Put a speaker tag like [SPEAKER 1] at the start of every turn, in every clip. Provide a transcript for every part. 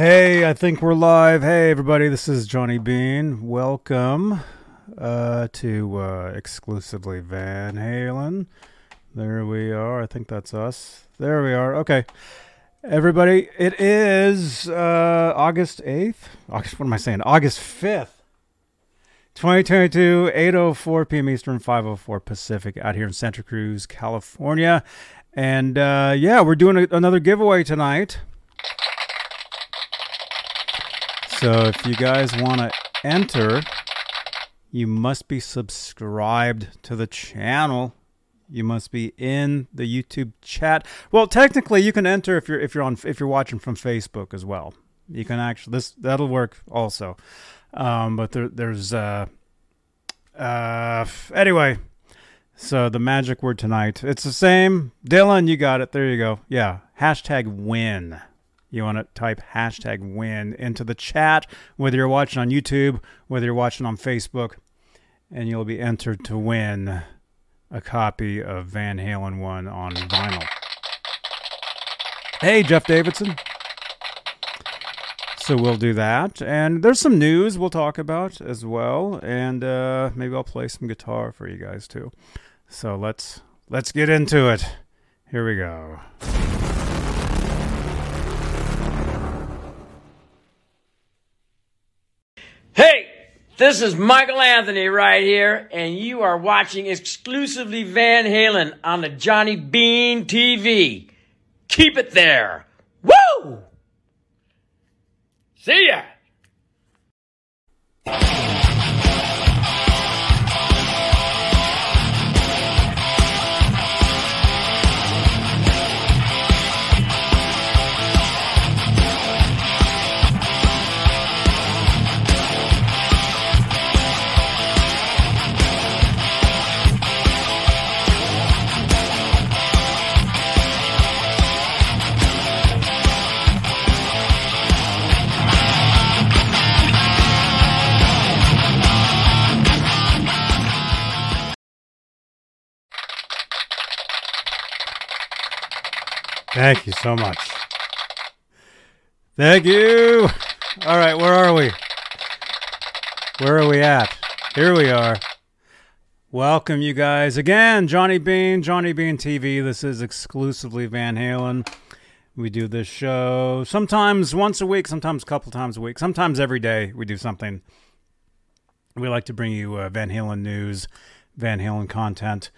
[SPEAKER 1] Hey, I think we're live. Hey, everybody, this is Johnny Bean. Welcome uh, to uh, exclusively Van Halen. There we are. I think that's us. There we are. Okay. Everybody, it is uh, August 8th. August, what am I saying? August 5th. 2022, 8.04 p.m. Eastern, 5.04 Pacific out here in Santa Cruz, California. And uh, yeah, we're doing a, another giveaway tonight. So if you guys want to enter, you must be subscribed to the channel. You must be in the YouTube chat. Well, technically, you can enter if you're if you're on if you're watching from Facebook as well. You can actually this that'll work also. Um, but there, there's uh, uh, anyway. So the magic word tonight, it's the same. Dylan, you got it. There you go. Yeah, hashtag win. You want to type hashtag win into the chat, whether you're watching on YouTube, whether you're watching on Facebook, and you'll be entered to win a copy of Van Halen 1 on vinyl. Hey, Jeff Davidson. So we'll do that. And there's some news we'll talk about as well. And uh, maybe I'll play some guitar for you guys too. So let's let's get into it. Here we go.
[SPEAKER 2] This is Michael Anthony right here, and you are watching exclusively Van Halen on the Johnny Bean TV. Keep it there. Woo! See ya!
[SPEAKER 1] Thank you so much. Thank you. All right, where are we? Where are we at? Here we are. Welcome, you guys. Again, Johnny Bean, Johnny Bean TV. This is exclusively Van Halen. We do this show sometimes once a week, sometimes a couple times a week, sometimes every day we do something. We like to bring you uh, Van Halen news, Van Halen content.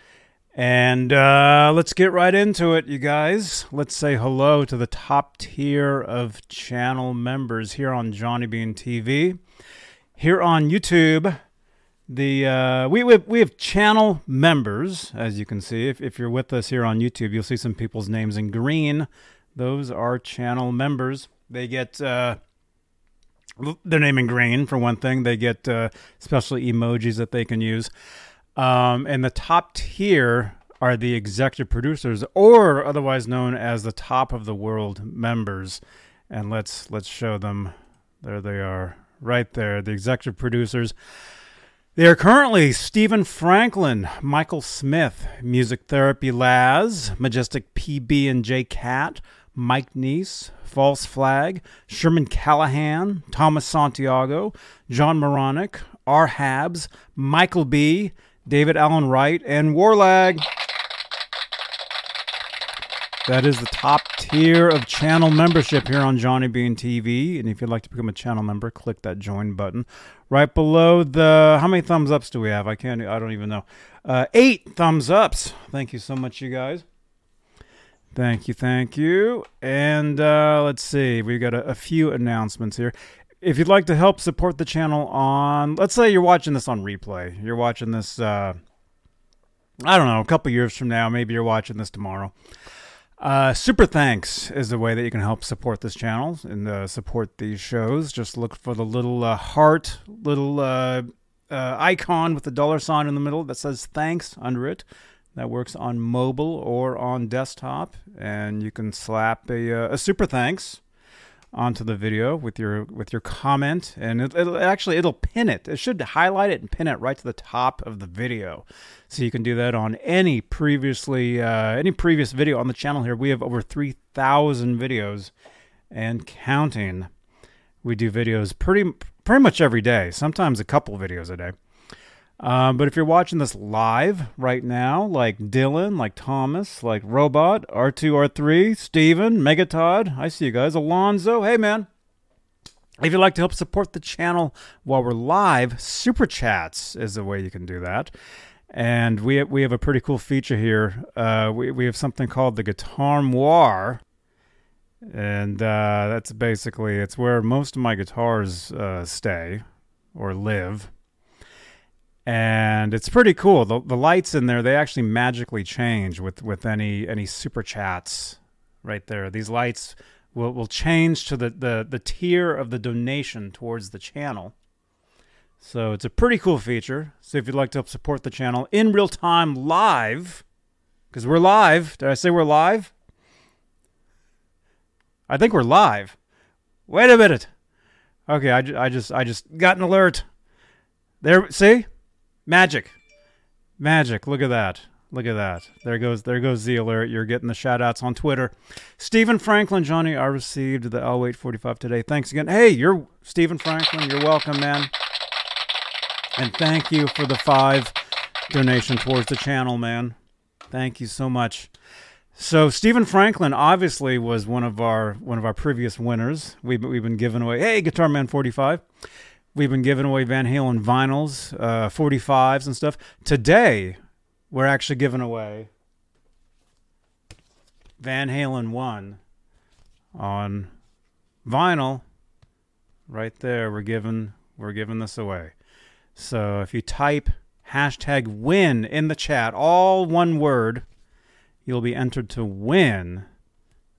[SPEAKER 1] And uh, let's get right into it, you guys. Let's say hello to the top tier of channel members here on Johnny Bean TV. Here on YouTube, the uh, we, we have, we have channel members, as you can see. If, if you're with us here on YouTube, you'll see some people's names in green. Those are channel members. They get uh, their name in green for one thing. They get uh, special emojis that they can use. Um, and the top tier are the executive producers, or otherwise known as the top of the world members. And let's let's show them. There they are, right there. The executive producers. They are currently Stephen Franklin, Michael Smith, Music Therapy Laz, Majestic PB and J Cat, Mike Neese, False Flag, Sherman Callahan, Thomas Santiago, John Moronic, R. Habs, Michael B., David Allen Wright, and Warlag. That is the top tier of channel membership here on Johnny Bean TV. And if you'd like to become a channel member, click that join button right below the. How many thumbs ups do we have? I can't. I don't even know. Uh, eight thumbs ups. Thank you so much, you guys. Thank you, thank you. And uh, let's see, we've got a, a few announcements here if you'd like to help support the channel on let's say you're watching this on replay you're watching this uh, i don't know a couple years from now maybe you're watching this tomorrow. Uh, super thanks is the way that you can help support this channel and uh, support these shows. Just look for the little uh, heart little uh, uh, icon with the dollar sign in the middle that says thanks under it. That works on mobile or on desktop and you can slap a, uh, a super thanks onto the video with your with your comment and it, will actually it'll pin it it should highlight it and pin it right to the top of the video so you can do that on any previously uh, any previous video on the channel here we have over 3000 videos and counting We do videos pretty pretty much every day. Sometimes a couple videos a day. Um, but if you're watching this live right now, like Dylan, like Thomas, like Robot, R2R3, Steven, Megatod, I see you guys. Alonzo, hey man. If you'd like to help support the channel while we're live, Super Chats is the way you can do that. And we we have a pretty cool feature here. Uh, we, we have something called the Guitar Moir. And uh, that's basically, it's where most of my guitars uh, stay or live and it's pretty cool. The, the lights in there they actually magically change with with any any super chats right there. These lights will will change to the the the tier of the donation towards the channel. So it's a pretty cool feature. So if you'd like to help support the channel in real time live, because we're live. Did I say we're live? I think we're live. Wait a minute. Okay, I, I just I just got an alert. There, see, Magic. Magic. Look at that. Look at that. There goes there goes the alert. You're getting the shout outs on Twitter. Stephen Franklin, Johnny, I received the L845 today. Thanks again. Hey, you're Stephen Franklin. You're welcome, man. And thank you for the five donation towards the channel, man. Thank you so much. So Stephen Franklin obviously was one of our one of our previous winners. We've we've been giving away. Hey, Guitar Man 45. We've been giving away Van Halen vinyls, uh, 45s and stuff. Today, we're actually giving away Van Halen 1 on vinyl. Right there, we're giving we're giving this away. So if you type hashtag win in the chat, all one word, you'll be entered to win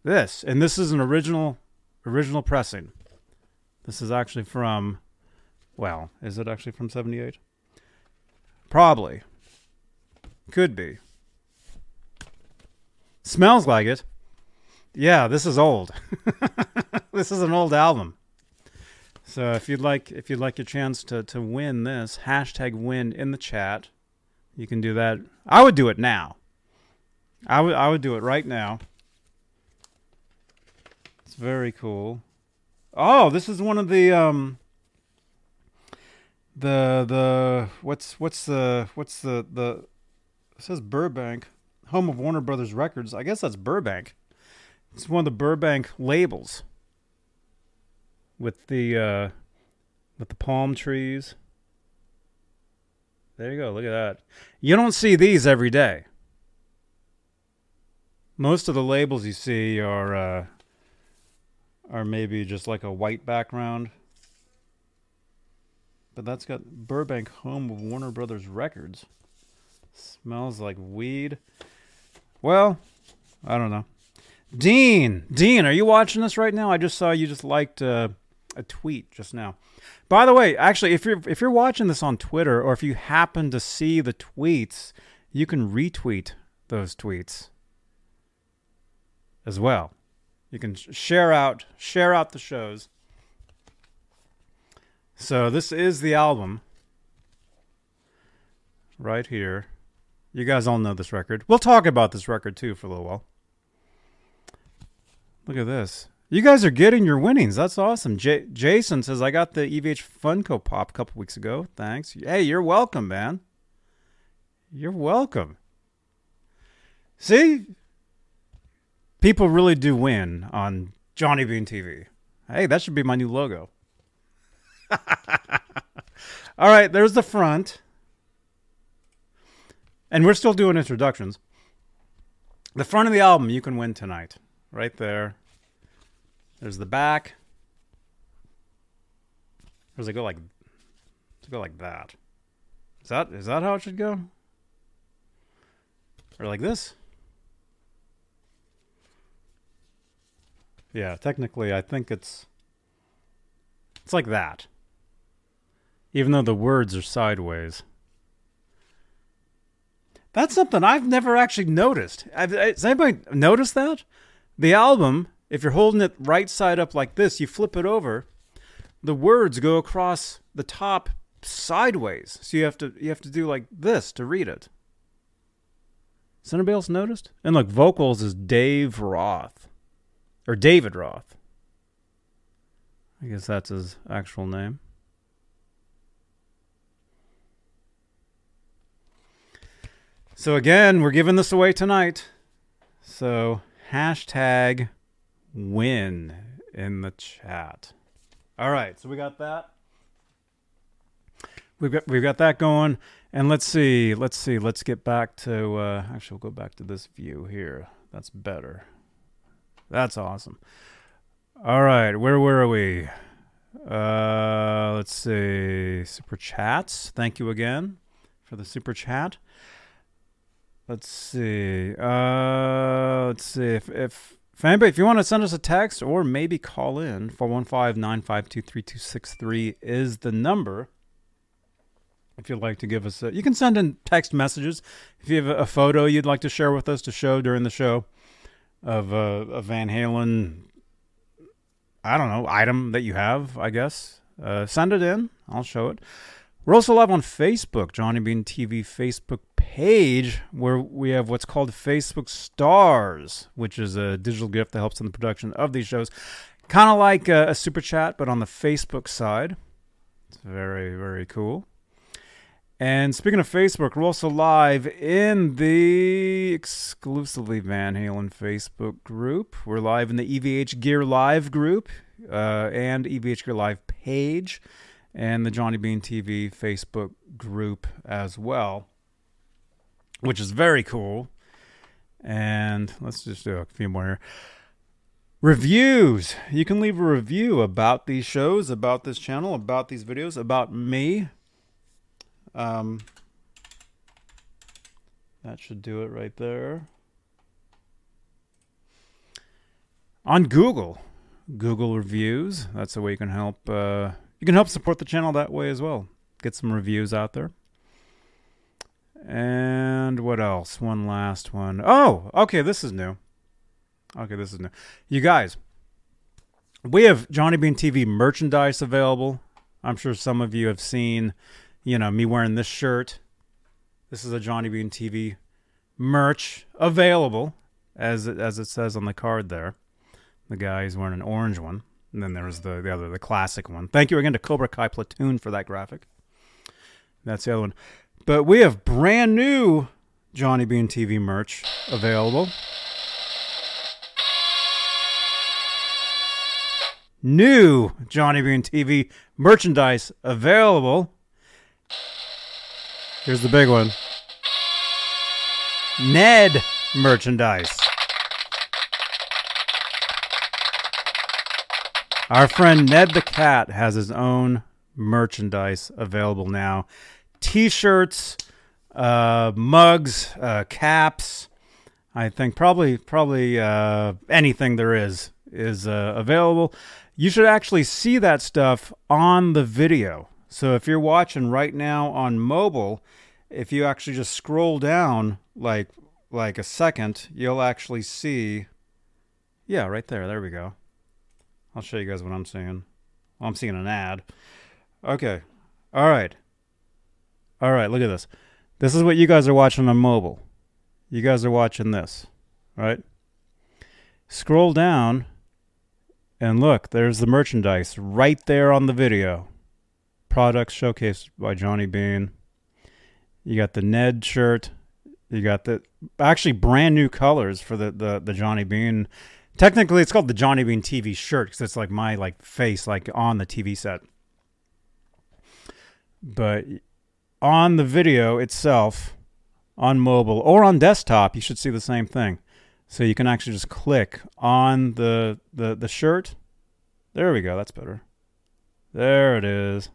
[SPEAKER 1] this. And this is an original original pressing. This is actually from well, is it actually from 78? Probably. Could be. Smells like it. Yeah, this is old. this is an old album. So if you'd like if you'd like your chance to, to win this, hashtag win in the chat. You can do that. I would do it now. I would I would do it right now. It's very cool. Oh, this is one of the um the the what's what's the what's the the says Burbank, home of Warner Brothers Records. I guess that's Burbank. It's one of the Burbank labels with the uh, with the palm trees. There you go. Look at that. You don't see these every day. Most of the labels you see are uh, are maybe just like a white background but that's got Burbank, home of Warner Brothers Records. Smells like weed. Well, I don't know. Dean, Dean, are you watching this right now? I just saw you just liked uh, a tweet just now. By the way, actually, if you're if you're watching this on Twitter or if you happen to see the tweets, you can retweet those tweets as well. You can share out share out the shows so this is the album right here. You guys all know this record. We'll talk about this record too for a little while. Look at this. You guys are getting your winnings. That's awesome. J- Jason says I got the EVH Funko Pop a couple weeks ago. Thanks. Hey, you're welcome, man. You're welcome. See? People really do win on Johnny Bean TV. Hey, that should be my new logo. All right, there's the front. And we're still doing introductions. The front of the album you can win tonight. Right there. There's the back. Or does it go like does it go like that? Is that is that how it should go? Or like this? Yeah, technically I think it's it's like that even though the words are sideways. That's something I've never actually noticed. Has anybody noticed that? The album, if you're holding it right side up like this, you flip it over, the words go across the top sideways. So you have to you have to do like this to read it. Has anybody else noticed? And look, vocals is Dave Roth. Or David Roth. I guess that's his actual name. So again, we're giving this away tonight. So hashtag win in the chat. All right, so we got that. We've got we've got that going, and let's see, let's see, let's get back to. Uh, actually, we'll go back to this view here. That's better. That's awesome. All right, where were we? Uh, let's see, super chats. Thank you again for the super chat. Let's see. Uh, let's see if if if anybody, if you want to send us a text or maybe call in, 415-952-3263 is the number. If you'd like to give us a, you can send in text messages. If you have a photo you'd like to share with us to show during the show of uh, a Van Halen, I don't know, item that you have, I guess, uh, send it in. I'll show it. We're also live on Facebook, Johnny Bean TV Facebook page, where we have what's called Facebook Stars, which is a digital gift that helps in the production of these shows. Kind of like a, a super chat, but on the Facebook side. It's very, very cool. And speaking of Facebook, we're also live in the exclusively Van Halen Facebook group. We're live in the EVH Gear Live group uh, and EVH Gear Live page and the Johnny Bean TV Facebook group as well, which is very cool. And let's just do a few more here. Reviews. You can leave a review about these shows, about this channel, about these videos, about me. Um, that should do it right there. On Google, Google reviews. That's the way you can help. Uh, you can help support the channel that way as well. Get some reviews out there. And what else? One last one. Oh, okay, this is new. Okay, this is new. You guys, we have Johnny Bean TV merchandise available. I'm sure some of you have seen, you know, me wearing this shirt. This is a Johnny Bean TV merch available, as it, as it says on the card there. The guy is wearing an orange one. And then there was the, the other, the classic one. Thank you again to Cobra Kai Platoon for that graphic. That's the other one. But we have brand new Johnny Bean TV merch available. New Johnny Bean TV merchandise available. Here's the big one Ned merchandise. Our friend Ned the Cat has his own merchandise available now t shirts, uh, mugs, uh, caps. I think probably probably uh, anything there is is uh, available. You should actually see that stuff on the video. So if you're watching right now on mobile, if you actually just scroll down like like a second, you'll actually see. Yeah, right there. There we go. I'll show you guys what I'm seeing. Well, I'm seeing an ad. Okay. All right. All right, look at this. This is what you guys are watching on mobile. You guys are watching this, right? Scroll down and look, there's the merchandise right there on the video. Products showcased by Johnny Bean. You got the Ned shirt. You got the actually brand new colors for the, the, the Johnny Bean Technically, it's called the Johnny Bean TV shirt because it's like my like face like on the TV set. But on the video itself, on mobile or on desktop, you should see the same thing. So you can actually just click on the the the shirt. There we go. That's better. There it is.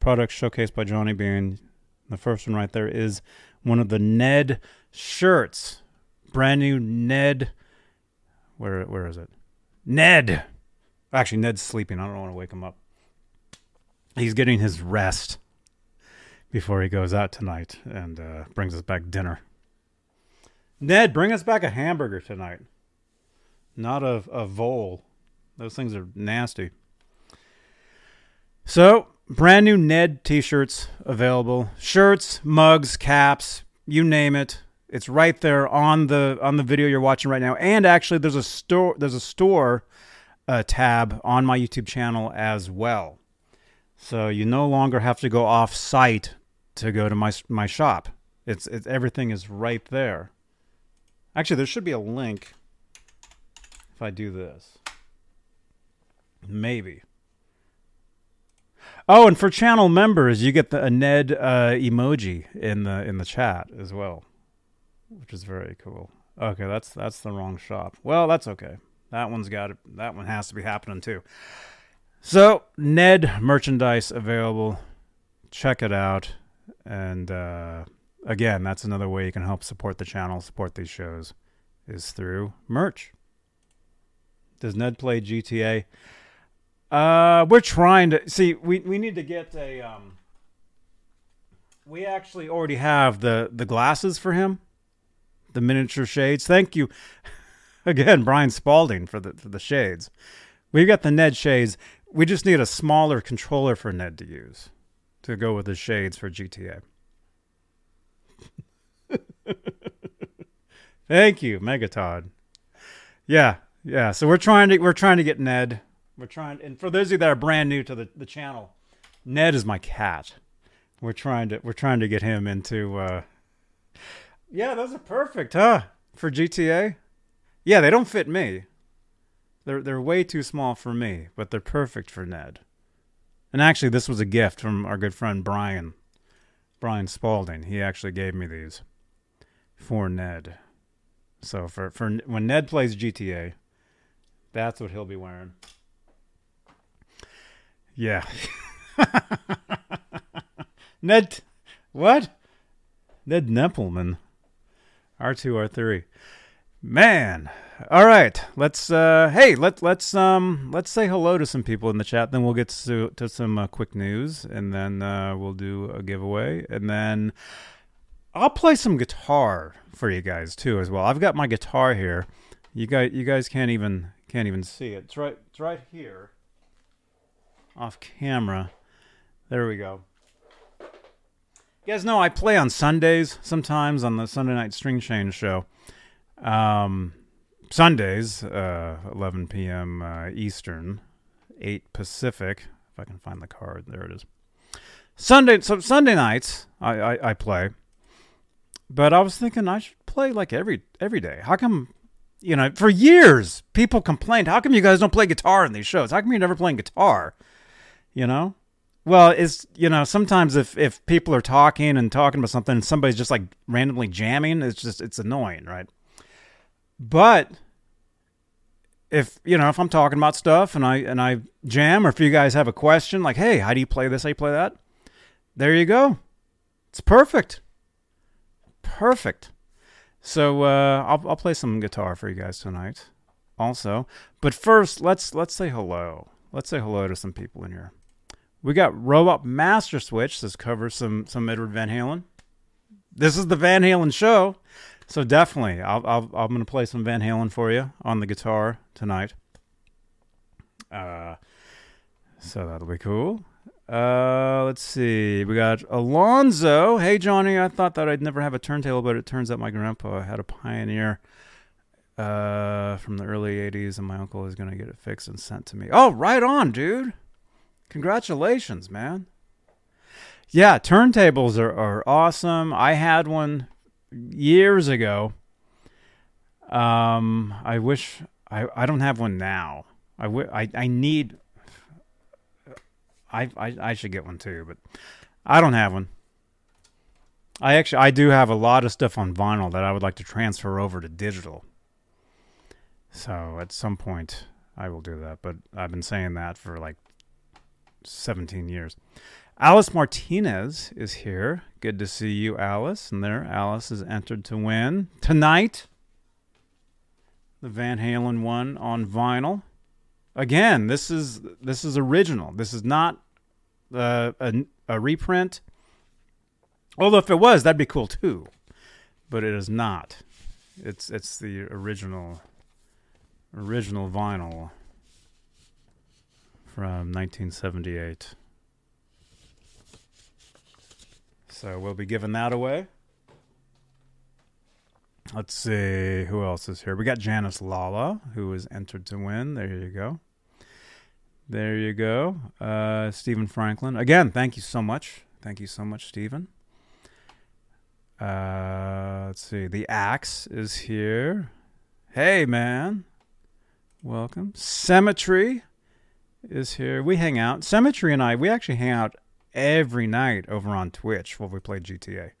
[SPEAKER 1] Product showcased by Johnny Bean. The first one right there is one of the Ned shirts. Brand new Ned where where is it? Ned. Actually, Ned's sleeping. I don't want to wake him up. He's getting his rest before he goes out tonight and uh, brings us back dinner. Ned, bring us back a hamburger tonight, not a, a vole. Those things are nasty. So, brand new Ned t shirts available shirts, mugs, caps, you name it. It's right there on the on the video you're watching right now. And actually, there's a store there's a store uh, tab on my YouTube channel as well. So you no longer have to go off site to go to my my shop. It's, it's everything is right there. Actually, there should be a link if I do this. Maybe. Oh, and for channel members, you get the a Ned uh, emoji in the in the chat as well, which is very cool. Okay, that's that's the wrong shop. Well, that's okay. That one's got it. That one has to be happening too. So Ned merchandise available. Check it out, and uh, again, that's another way you can help support the channel, support these shows, is through merch. Does Ned play GTA? Uh, we're trying to see. We we need to get a. Um, we actually already have the the glasses for him, the miniature shades. Thank you, again, Brian Spalding for the for the shades. We've got the Ned shades. We just need a smaller controller for Ned to use to go with the shades for GTA. Thank you, Megatod. Yeah, yeah. So we're trying to we're trying to get Ned. We're trying, and for those of you that are brand new to the, the channel, Ned is my cat. We're trying to we're trying to get him into. uh Yeah, those are perfect, huh? For GTA. Yeah, they don't fit me. They're they're way too small for me, but they're perfect for Ned. And actually, this was a gift from our good friend Brian, Brian Spalding. He actually gave me these for Ned. So for for when Ned plays GTA, that's what he'll be wearing. Yeah. Ned, what? Ned Neppelman, R two R three. Man, all right. Let's uh, hey, let let's um let's say hello to some people in the chat. Then we'll get to to some uh, quick news, and then uh, we'll do a giveaway, and then I'll play some guitar for you guys too as well. I've got my guitar here. You guys you guys can't even can't even see it. It's right it's right here. Off camera. There we go. You guys know I play on Sundays sometimes on the Sunday night string change show. Um, Sundays, uh, 11 p.m. Uh, Eastern, 8 Pacific. If I can find the card, there it is. Sunday, so Sunday nights I, I, I play, but I was thinking I should play like every every day. How come, you know, for years people complained, how come you guys don't play guitar in these shows? How come you're never playing guitar? You know, well, it's you know sometimes if if people are talking and talking about something, and somebody's just like randomly jamming, it's just it's annoying, right? But if you know if I'm talking about stuff and I and I jam, or if you guys have a question like, hey, how do you play this? How do you play that? There you go. It's perfect. Perfect. So uh, I'll I'll play some guitar for you guys tonight, also. But first, let's let's say hello. Let's say hello to some people in here. We got Robot Master Switch. This covers some some Edward Van Halen. This is the Van Halen show, so definitely I'll, I'll I'm gonna play some Van Halen for you on the guitar tonight. Uh, so that'll be cool. Uh, let's see. We got Alonzo. Hey Johnny, I thought that I'd never have a turntable, but it turns out my grandpa had a Pioneer uh, from the early '80s, and my uncle is gonna get it fixed and sent to me. Oh, right on, dude. Congratulations, man. Yeah, turntables are, are awesome. I had one years ago. Um, I wish I, I don't have one now. I, w- I, I need I, I I should get one too, but I don't have one. I actually I do have a lot of stuff on vinyl that I would like to transfer over to digital. So at some point I will do that, but I've been saying that for like 17 years. Alice Martinez is here. Good to see you, Alice. And there, Alice is entered to win tonight. The Van Halen one on vinyl. Again, this is this is original. This is not uh, a, a reprint. Although if it was, that'd be cool too. But it is not. It's it's the original original vinyl from 1978. So we'll be giving that away. Let's see who else is here. We got Janice Lala, who was entered to win. There you go. There you go. Uh, Stephen Franklin. Again, thank you so much. Thank you so much, Stephen. Uh, let's see. The Axe is here. Hey, man. Welcome. Cemetery is here. We hang out. Cemetery and I, we actually hang out every night over on Twitch while we play GTA.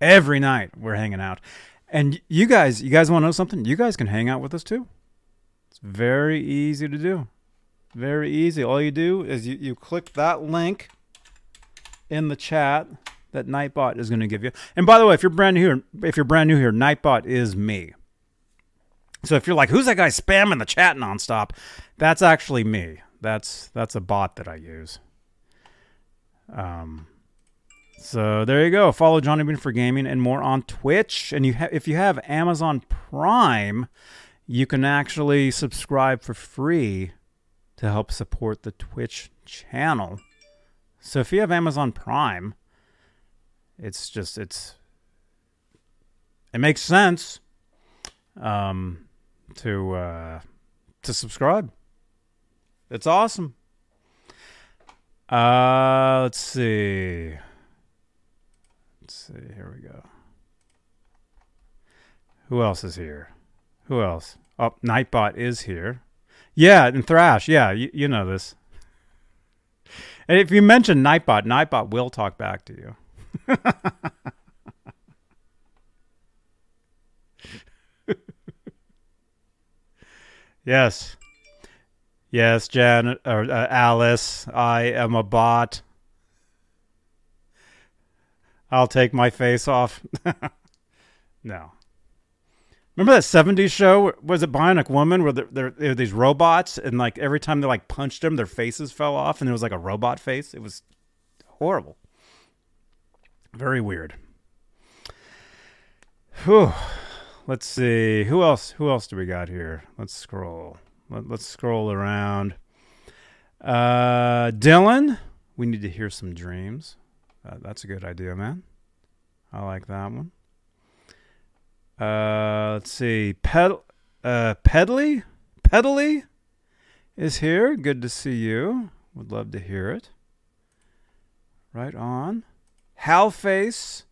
[SPEAKER 1] Every night we're hanging out. And you guys, you guys want to know something? You guys can hang out with us too. It's very easy to do. Very easy. All you do is you, you click that link in the chat that Nightbot is going to give you. And by the way, if you're brand new here, if you're brand new here, Nightbot is me. So if you're like, who's that guy spamming the chat nonstop? That's actually me. That's that's a bot that I use. Um, so there you go. Follow Johnny Bean for gaming and more on Twitch. And you ha- if you have Amazon Prime, you can actually subscribe for free to help support the Twitch channel. So if you have Amazon Prime, it's just it's it makes sense um to uh to subscribe. It's awesome. Uh let's see. Let's see. Here we go. Who else is here? Who else? Oh, Nightbot is here. Yeah, and Thrash. Yeah, you, you know this. And if you mention Nightbot, Nightbot will talk back to you. yes. Yes, Jan or uh, Alice, I am a bot. I'll take my face off. no. Remember that '70s show? Was it Bionic Woman, where there, there, there were these robots, and like every time they like punched them, their faces fell off, and it was like a robot face. It was horrible. Very weird. Whew. Let's see. Who else? Who else do we got here? Let's scroll. Let, let's scroll around. Uh, Dylan, we need to hear some dreams. Uh, that's a good idea, man. I like that one. Uh, let's see. Ped, uh, Pedley, Pedley is here. Good to see you. Would love to hear it. Right on. Halface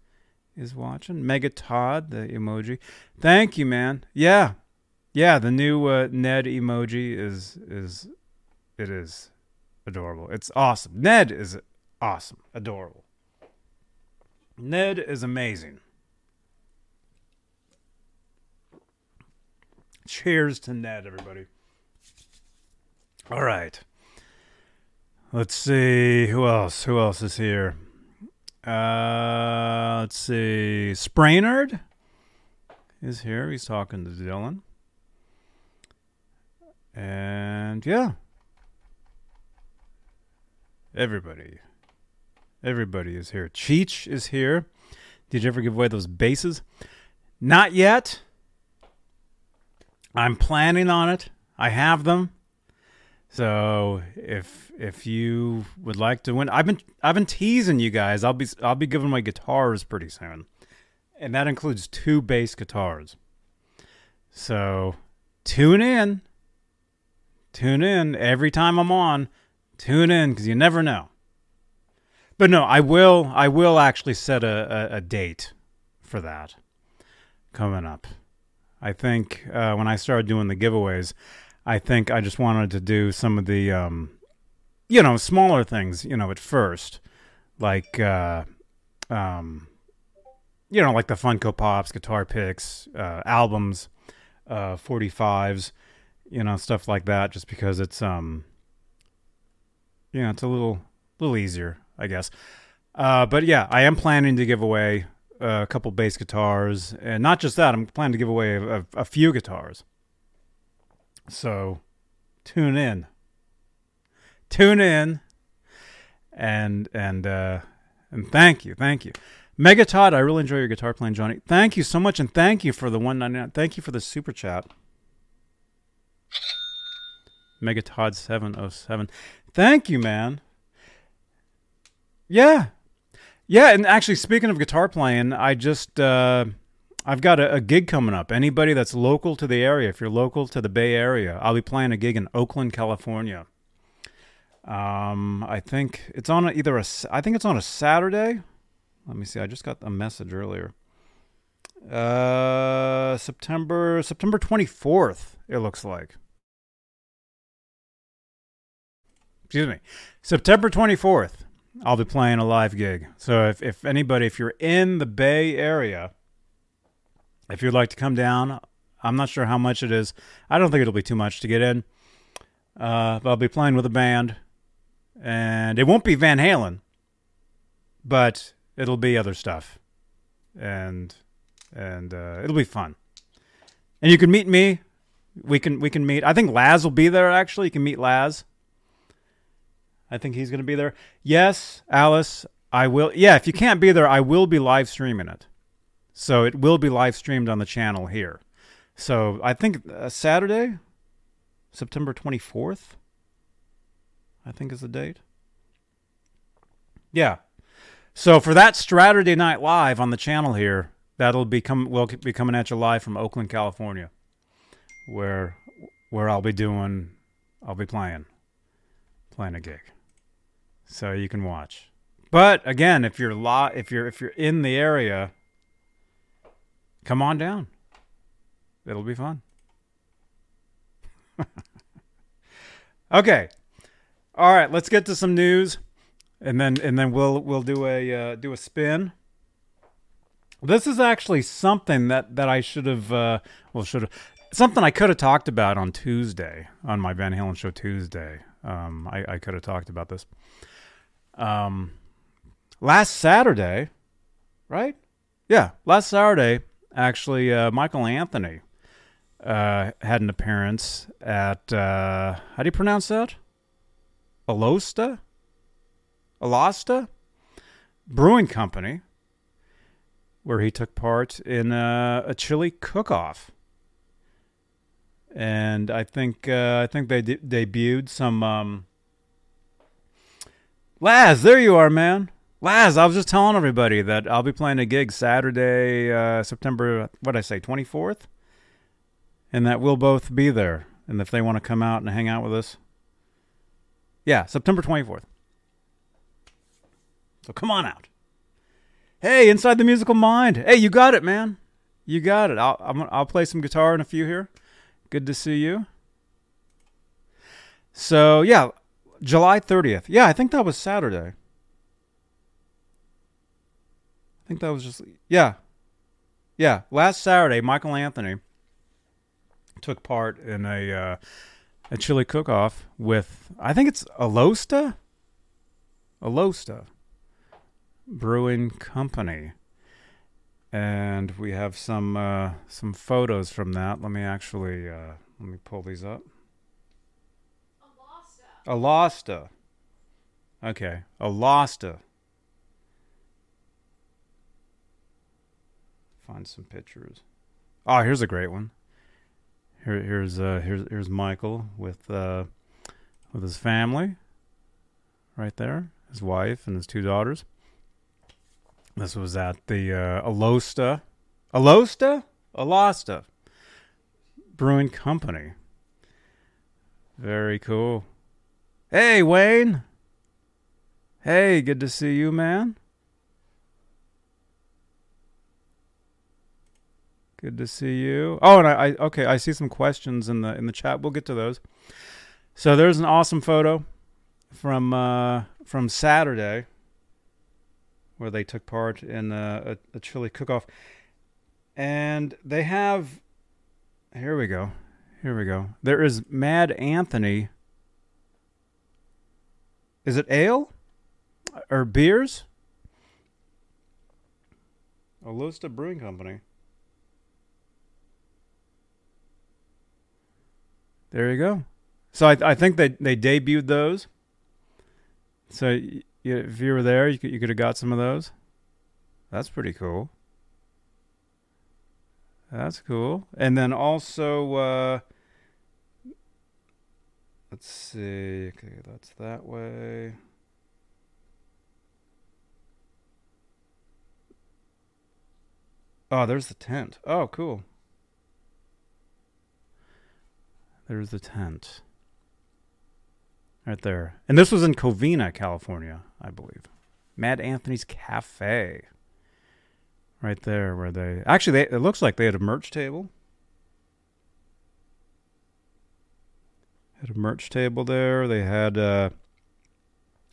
[SPEAKER 1] is watching. Mega Todd, the emoji. Thank you, man. Yeah, yeah. The new uh, Ned emoji is is it is adorable. It's awesome. Ned is awesome. Adorable. Ned is amazing. Cheers to Ned, everybody. All right. Let's see who else. Who else is here? Uh, let's see. Sprainard is here. He's talking to Dylan. And yeah. Everybody. Everybody is here. Cheech is here. Did you ever give away those bases? Not yet. I'm planning on it. I have them. So if if you would like to win, I've been I've been teasing you guys. I'll be I'll be giving my guitars pretty soon, and that includes two bass guitars. So tune in, tune in every time I'm on. Tune in because you never know. But no, I will I will actually set a, a, a date for that coming up. I think uh, when I started doing the giveaways, I think I just wanted to do some of the, um, you know, smaller things, you know, at first, like, uh, um, you know, like the Funko Pops, guitar picks, uh, albums, uh, 45s, you know, stuff like that, just because it's, um, you know, it's a little, little easier, I guess. Uh, but yeah, I am planning to give away a couple bass guitars, and not just that. I'm planning to give away a, a, a few guitars. So, tune in. Tune in, and and uh, and thank you, thank you, Mega Todd. I really enjoy your guitar playing, Johnny. Thank you so much, and thank you for the one ninety nine. Thank you for the super chat. Mega Todd seven oh seven. Thank you, man. Yeah, yeah, and actually, speaking of guitar playing, I just uh, I've got a, a, gig coming up. Anybody that's local to the area, if you're local to the Bay Area, I'll be playing a gig in Oakland, California. Um, I think it's on a, either a I think it's on a Saturday. Let me see. I just got a message earlier. Uh, September September twenty fourth. It looks like. Excuse me, September twenty fourth. I'll be playing a live gig. So if if anybody, if you're in the Bay Area, if you'd like to come down, I'm not sure how much it is. I don't think it'll be too much to get in. Uh, I'll be playing with a band, and it won't be Van Halen, but it'll be other stuff, and and uh, it'll be fun. And you can meet me. We can we can meet. I think Laz will be there. Actually, you can meet Laz. I think he's going to be there. Yes, Alice, I will. Yeah, if you can't be there, I will be live streaming it. So it will be live streamed on the channel here. So I think uh, Saturday, September 24th, I think is the date. Yeah. So for that Saturday night live on the channel here, that'll be come will be coming at you live from Oakland, California, where where I'll be doing I'll be playing playing a gig. So you can watch. But again, if you're lo- if you're if you're in the area, come on down. It'll be fun. okay. All right, let's get to some news and then and then we'll we'll do a uh, do a spin. This is actually something that that I should have uh, well should have something I could have talked about on Tuesday on my Van Halen show Tuesday. Um, I, I could have talked about this. Um, last Saturday, right? Yeah, last Saturday, actually, uh, Michael Anthony uh, had an appearance at uh, how do you pronounce that? Alosta, Alosta? Brewing Company, where he took part in uh, a chili cook-off and I think uh, I think they de- debuted some. Um... Laz, there you are, man. Laz, I was just telling everybody that I'll be playing a gig Saturday, uh, September what I say, twenty fourth, and that we'll both be there. And if they want to come out and hang out with us, yeah, September twenty fourth. So come on out. Hey, inside the musical mind. Hey, you got it, man. You got it. I'll I'm, I'll play some guitar in a few here. Good to see you. So, yeah, July 30th. Yeah, I think that was Saturday. I think that was just, yeah. Yeah, last Saturday, Michael Anthony took part in a uh, a chili cook-off with, I think it's Alosta? Alosta Brewing Company and we have some uh, some photos from that. Let me actually uh, let me pull these up. Alasta. Okay, Alasta. Find some pictures. Oh, here's a great one. Here, here's uh, here's here's Michael with uh, with his family. Right there, his wife and his two daughters. This was at the uh, Alosta, Alosta, Alasta Brewing Company. Very cool. Hey, Wayne. Hey, good to see you, man. Good to see you. Oh, and I, I okay, I see some questions in the in the chat. We'll get to those. So there's an awesome photo from uh, from Saturday where they took part in a, a, a chili cook-off, and they have. Here we go. Here we go. There is Mad Anthony. Is it ale or beers? Alosta Brewing Company. There you go. So I, I think they, they debuted those. So y- y- if you were there, you could you could have got some of those. That's pretty cool. That's cool. And then also, uh, let's see. Okay, that's that way. Oh, there's the tent. Oh, cool. There's the tent. right there. And this was in Covina, California, I believe. Mad Anthony's Cafe. Right there, where they actually they, it looks like they had a merch table. Had a merch table there. They had uh,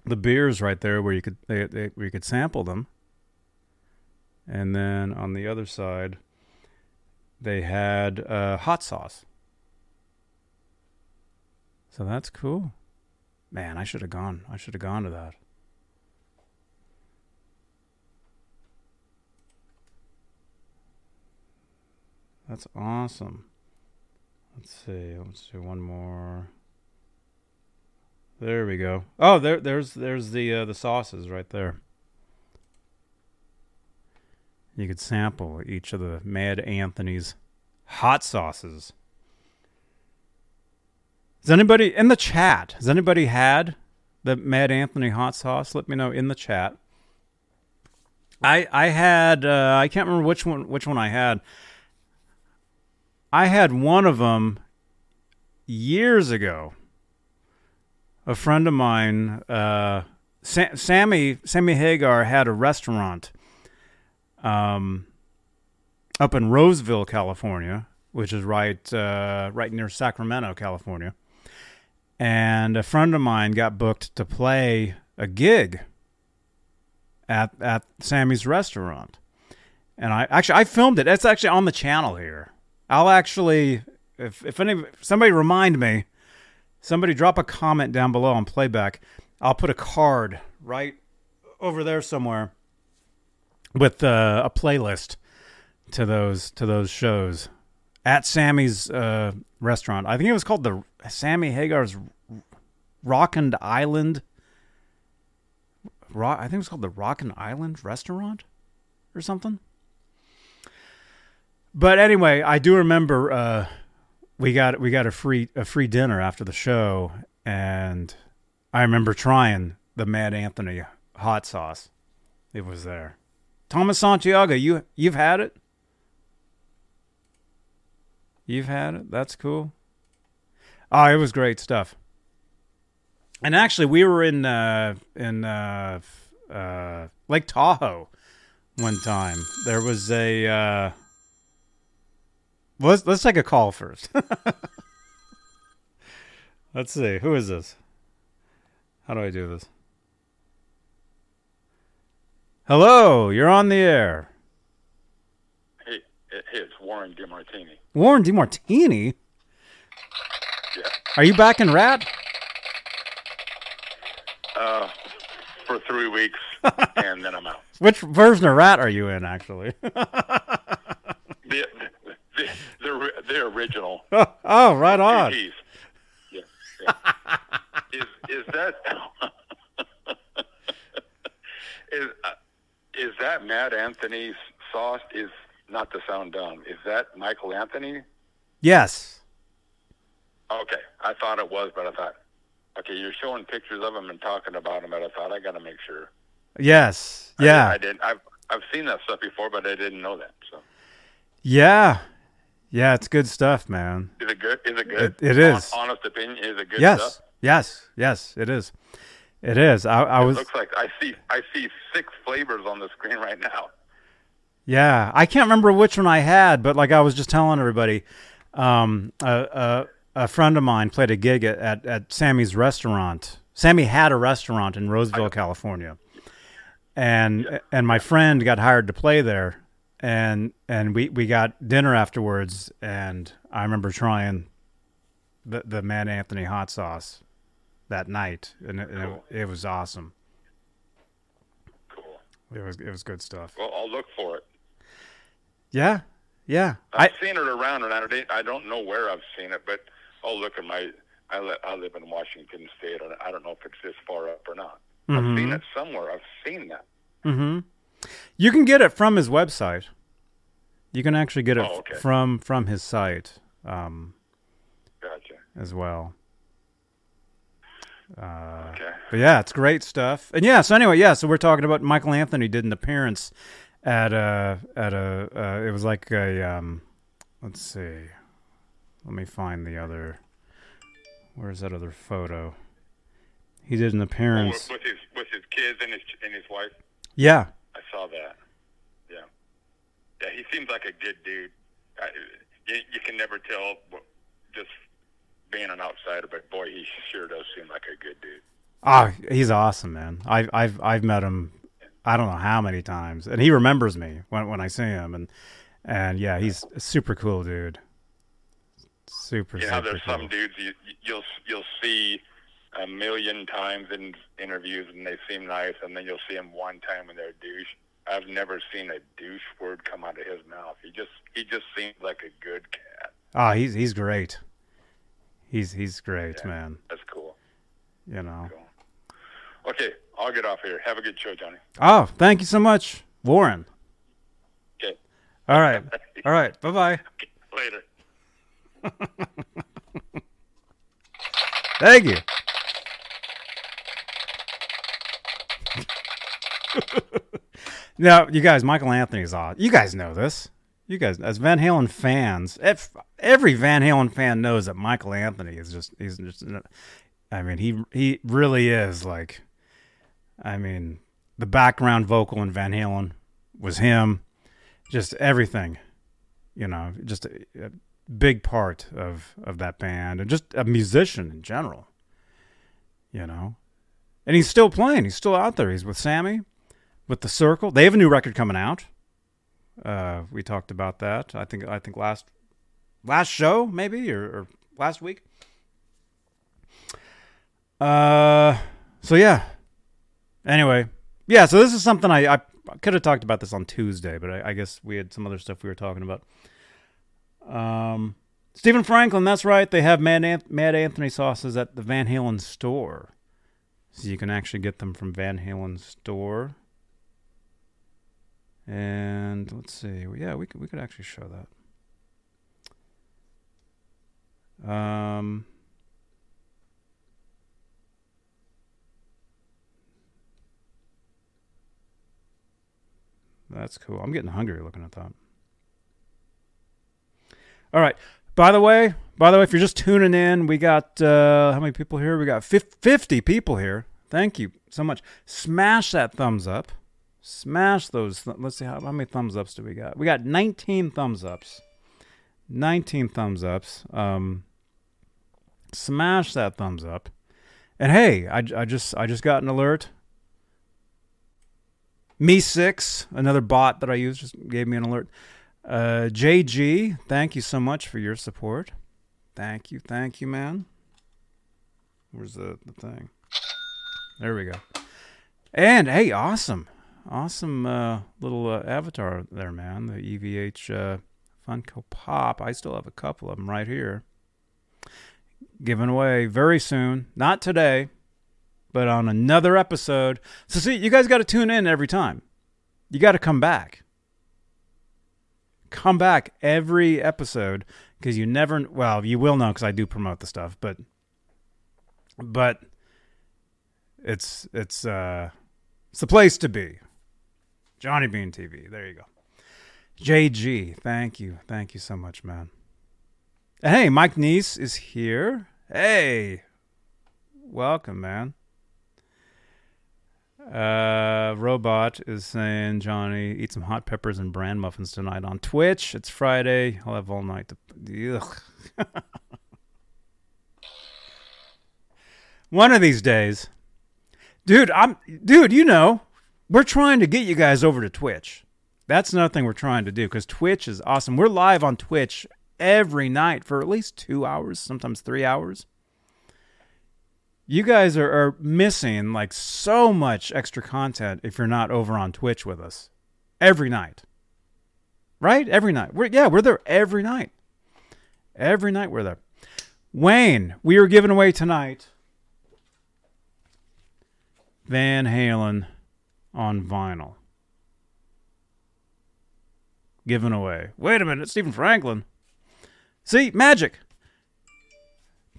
[SPEAKER 1] the beers right there where you could they, they, where you could sample them. And then on the other side, they had uh, hot sauce. So that's cool. Man, I should have gone. I should have gone to that. That's awesome. Let's see. Let's do one more. There we go. Oh, there, there's, there's the uh, the sauces right there. You could sample each of the Mad Anthony's hot sauces. Has anybody in the chat? Has anybody had the Mad Anthony hot sauce? Let me know in the chat. I I had uh, I can't remember which one which one I had. I had one of them years ago. A friend of mine, uh, Sa- Sammy Sammy Hagar, had a restaurant um, up in Roseville, California, which is right uh, right near Sacramento, California. And a friend of mine got booked to play a gig at at Sammy's restaurant. And I actually I filmed it. It's actually on the channel here. I'll actually if if any somebody remind me, somebody drop a comment down below on playback. I'll put a card right over there somewhere with uh, a playlist to those to those shows at Sammy's uh, restaurant. I think it was called the Sammy Hagar's Rockin' Island. Rock, I think it was called the Rockin' Island Restaurant or something. But anyway, I do remember uh, we got we got a free a free dinner after the show, and I remember trying the Mad Anthony hot sauce. It was there. Thomas Santiago, you you've had it. You've had it. That's cool. Oh, it was great stuff. And actually, we were in uh, in uh, uh, Lake Tahoe one time. There was a. Let's let's take a call first. let's see. Who is this? How do I do this? Hello, you're on the air.
[SPEAKER 3] Hey, hey, it's Warren DeMartini.
[SPEAKER 1] Warren DeMartini.
[SPEAKER 3] Yeah.
[SPEAKER 1] Are you back in Ratt?
[SPEAKER 3] Uh, for three weeks, and then I'm out.
[SPEAKER 1] Which version of Ratt are you in, actually?
[SPEAKER 3] The the the, the original.
[SPEAKER 1] oh, oh, right on.
[SPEAKER 3] Yeah, yeah. is is that is uh, is that Mad Anthony's sauce? Is not to sound dumb. Is that Michael Anthony?
[SPEAKER 1] Yes.
[SPEAKER 3] Okay, I thought it was, but I thought, okay, you're showing pictures of him and talking about him, but I thought I got to make sure.
[SPEAKER 1] Yes.
[SPEAKER 3] I-
[SPEAKER 1] Yeah.
[SPEAKER 3] I, didn't. I've I've seen that stuff before, but I didn't know that. So
[SPEAKER 1] yeah. Yeah, it's good stuff, man.
[SPEAKER 3] is it good? Is it good?
[SPEAKER 1] It- it is.
[SPEAKER 3] Hon- honest opinion. Is it good
[SPEAKER 1] yes.
[SPEAKER 3] stuff?
[SPEAKER 1] Yes. Yes, it is. It is. I, I was
[SPEAKER 3] Looks like I see I see six flavors on the screen right now.
[SPEAKER 1] Yeah, I can't remember which one I had, but like I was just telling everybody, um, a, a, a friend of mine played a gig at, at, at Sammy's restaurant. Sammy had a restaurant in Roseville, California, and and my friend got hired to play there, and and we, we got dinner afterwards, and I remember trying the the Mad Anthony hot sauce that night, and it, and it, it was awesome.
[SPEAKER 3] Cool.
[SPEAKER 1] It was it was good stuff.
[SPEAKER 3] Well, I'll look for it.
[SPEAKER 1] Yeah, yeah. I
[SPEAKER 3] I've seen it around, and I don't I don't know where I've seen it, but I'll look at my. I, li- I live in Washington State, and I don't know if it's this far up or not. I've seen it somewhere. I've seen that.
[SPEAKER 1] Mm-hmm. You can get it from his website. You can actually get it
[SPEAKER 3] Oh, okay.
[SPEAKER 1] from from his site um,
[SPEAKER 3] Gotcha.
[SPEAKER 1] as well. Uh,
[SPEAKER 3] Okay.
[SPEAKER 1] but yeah, it's great stuff. And yeah, so anyway, yeah, so we're talking about Michael Anthony did an appearance at a at a uh, it was like a um, let's see, let me find the other. Where's that other photo? He did an appearance.
[SPEAKER 3] with, his with his kids and his and his wife.
[SPEAKER 1] Yeah,
[SPEAKER 3] saw that. Yeah, yeah. He seems like a good dude. I, you, you can never tell just being an outsider, but boy, he sure does seem like a good dude.
[SPEAKER 1] Oh, he's awesome, man. I've I've I've met him, I don't know how many times, and he remembers me when when I see him, and and yeah, he's a super cool dude. Super.
[SPEAKER 3] You know,
[SPEAKER 1] super
[SPEAKER 3] there's
[SPEAKER 1] cool.
[SPEAKER 3] some dudes you, you'll you'll see a million times in interviews and they seem nice, and then you'll see them one time and they're a douche. I've never seen a douche word come out of his mouth. He just he just seems like a good cat.
[SPEAKER 1] Oh, he's he's great. He's he's great,
[SPEAKER 3] Yeah.
[SPEAKER 1] man.
[SPEAKER 3] That's cool.
[SPEAKER 1] You know.
[SPEAKER 3] Cool. Okay, I'll get off here. Have a good show, Johnny.
[SPEAKER 1] Oh, thank you so much, Warren.
[SPEAKER 3] Okay,
[SPEAKER 1] All right, all right. Bye bye.
[SPEAKER 3] later.
[SPEAKER 1] Thank you. Now, you guys, Michael Anthony's odd. You guys know this. You guys, as Van Halen fans, if, every Van Halen fan knows that Michael Anthony is just, he's just, I mean, he, he really is like, I mean, the background vocal in Van Halen was him. Just everything, you know, just a, a big part of, of that band and just a musician in general, you know. And he's still playing. He's still out there. He's with Sammy, with the Circle. They have a new record coming out. Uh, we talked about that. I think I think last last show maybe or, or last week. Uh, so yeah. Anyway, yeah. So this is something I I could have talked about this on Tuesday, but I, I guess we had some other stuff we were talking about. Um, Stephen Franklin, that's right. They have Mad, Mad Anthony sauces at the Van Halen store. So you can actually get them from Van Halen store. And let's see. Yeah, we could we could actually show that. Um That's cool. I'm getting hungry looking at that. All right. By the way, by the way, if you're just tuning in, we got uh, how many people here? We got 50 people here. Thank you so much. Smash that thumbs up. Smash those. Th- let's see how, how many thumbs ups do we got? We got 19 thumbs ups. 19 thumbs ups. Um, smash that thumbs up. And hey, I, I just I just got an alert. MEE6, another bot that I use, just gave me an alert. Uh, JG, thank you so much for your support. Thank you, thank you, man. Where's the, the thing? There we go. And hey, awesome, awesome uh, little uh, avatar there, man. The EVH uh, Funko Pop. I still have a couple of them right here. Given away very soon. Not today, but on another episode. So see, you guys got to tune in every time. You got to come back come back every episode because you never well you will know because i do promote the stuff but but it's it's uh it's the place to be johnny bean tv there you go jg thank you thank you so much man hey mike neese is here hey welcome man uh, Robot is saying, Johnny, eat some hot peppers and bran muffins tonight on Twitch. It's Friday. I'll have all night to. Ugh. One of these days, dude. I'm, dude. You know, we're trying to get you guys over to Twitch. That's another thing we're trying to do because Twitch is awesome. We're live on Twitch every night for at least two hours, sometimes three hours you guys are, are missing like so much extra content if you're not over on Twitch with us every night. Right? Every night. We're yeah, we're there every night. Every night we're there. Wayne, we are giving away tonight Van Halen on vinyl. Given away. Wait a minute, Stephen Franklin. See, magic.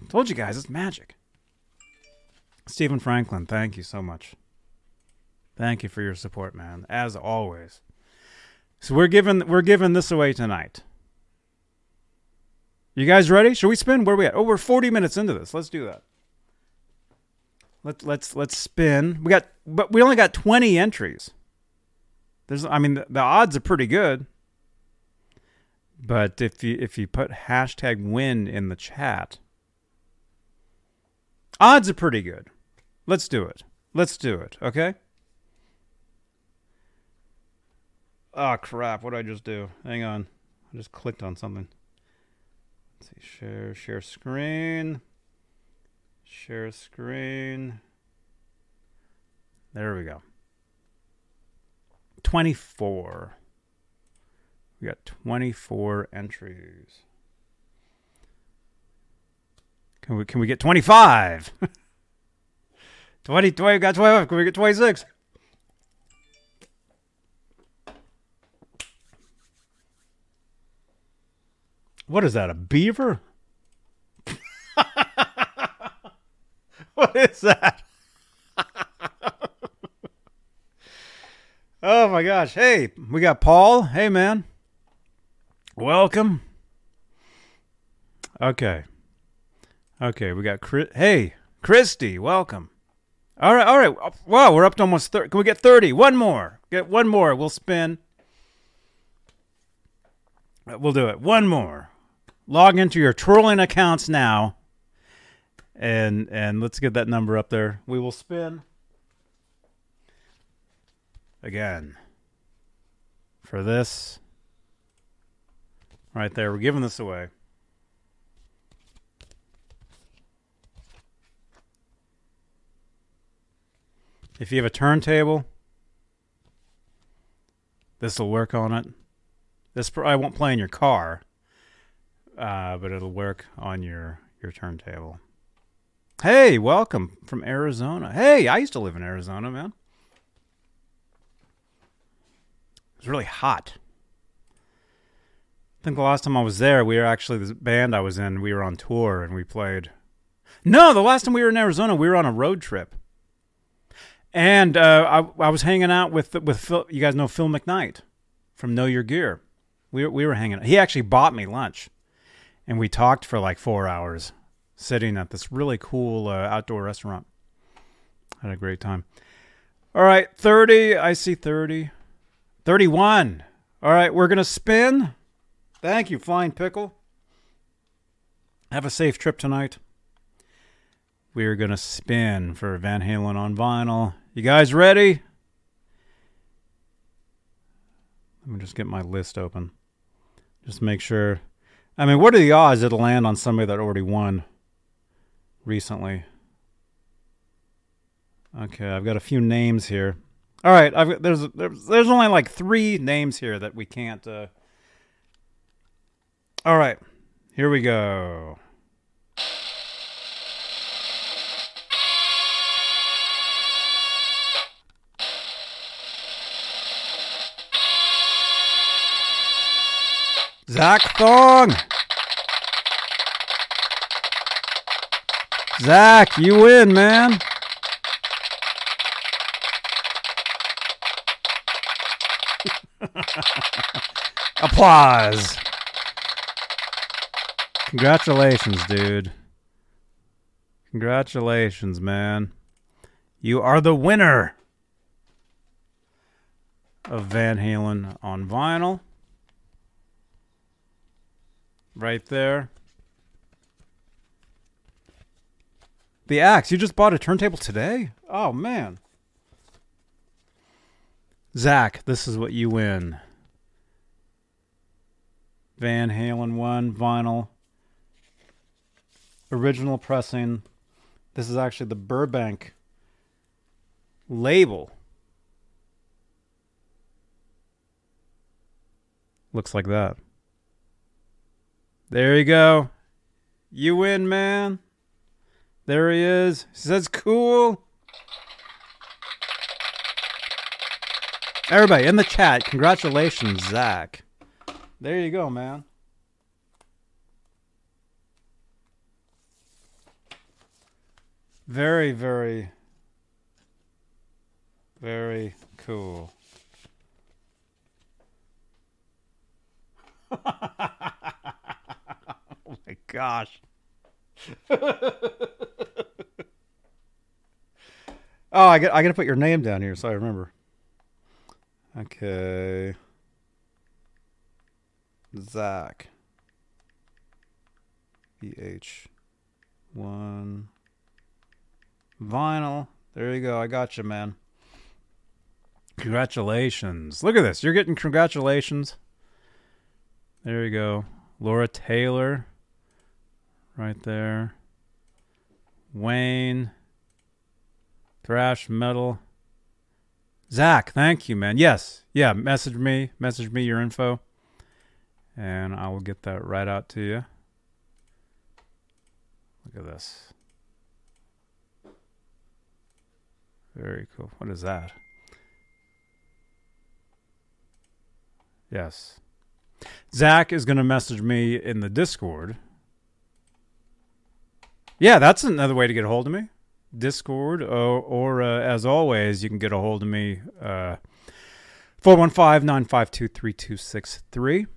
[SPEAKER 1] Told you guys, it's magic. Stephen Franklin, thank you so much. Thank you for your support, man, as always. So we're giving we're giving this away tonight. You guys ready? Should we spin? Where are we at? Oh, we're 40 minutes into this. Let's do that. Let's let's let's spin. We got, but we only got twenty entries. There's, I mean, the, the odds are pretty good. But if you if you put hashtag win in the chat, odds are pretty good. Let's do it. Let's do it. Okay. Oh crap! What did I just do? Hang on. I just clicked on something. Let's see. Share share screen. Share screen. There we go. 24. We got 24 entries. Can we can we get 25? 20, 20 got 25. Can we get 26? What is that? A beaver? what is that? oh my gosh. Hey, we got Paul. Hey man. Welcome. Okay. Okay, we got Chris. Hey, Christy, welcome. All right, all right. Wow, we're up to almost 30. Can we get 30? One more. Get one more. We'll spin. We'll do it. One more. Log into your trolling accounts now. And and let's get that number up there. We will spin again for this right there. We're giving this away. If you have a turntable, this will work on it. This I won't play in your car, uh, but it'll work on your your turntable. Hey, welcome from Arizona. Hey, I used to live in Arizona, man. It was really hot. I think the last time I was there, we were actually the band I was in. We were on tour and we played. No, the last time we were in Arizona, we were on a road trip, and uh, I, I was hanging out with with Phil, you guys know Phil McKnight from Know Your Gear. We we were hanging. Out. He actually bought me lunch, and we talked for like four hours, sitting at this really cool uh, outdoor restaurant. Had a great time. All right, thirty. I see thirty. Thirty-one. All right, we're gonna spin. Thank you, Flying Pickle. Have a safe trip tonight. We are going to spin for Van Halen on vinyl. You guys ready? Let me just get my list open. Just make sure. I mean, what are the odds it'll land on somebody that already won recently? Okay, I've got a few names here. All right, I've, there's there's there's only like three names here that we can't. Uh, all right, here we go. Zach Thong. Zach, you win, man. Applause. Congratulations, dude. Congratulations, man. You are the winner of Van Halen on vinyl. Right there. The axe. You just bought a turntable today? Oh, man. Zach, this is what you win. Van Halen 1 vinyl original pressing. This is actually the Burbank label. Looks like that. There you go. You win, man. There he is. He says cool. Everybody in the chat, congratulations, Zach. There you go, man. Very, very, very cool. oh my gosh. Oh, I get I got to put your name down here so I remember. Okay. Zach. VH. One. Vinyl. There you go. I got you, man. Congratulations. Look at this. You're getting congratulations. There you go. Laura Taylor. Right there. Wayne. Thrash Metal. Zach, thank you, man. Yes. Yeah, message me. Message me your info. And I will get that right out to you. Look at this. Very cool. What is that? Yes. Zach is going to message me in the Discord. Yeah, that's another way to get a hold of me. Discord, or, or uh, as always, you can get a hold of me. Uh, 415 952 3263.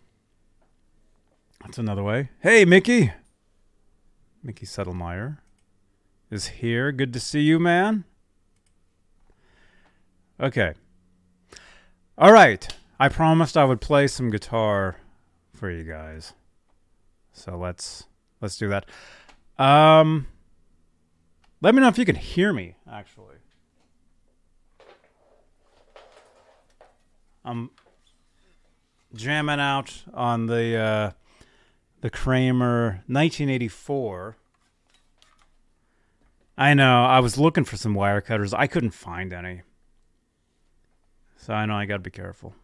[SPEAKER 1] That's another way. Hey, Mickey. Mickey Settlemeyer is here. Good to see you, man. Okay. All right. I promised I would play some guitar for you guys. So let's let's do that. Um let me know if you can hear me actually. I'm jamming out on the uh the Kramer 1984. I know, I was looking for some wire cutters. I couldn't find any. So I know I got to be careful.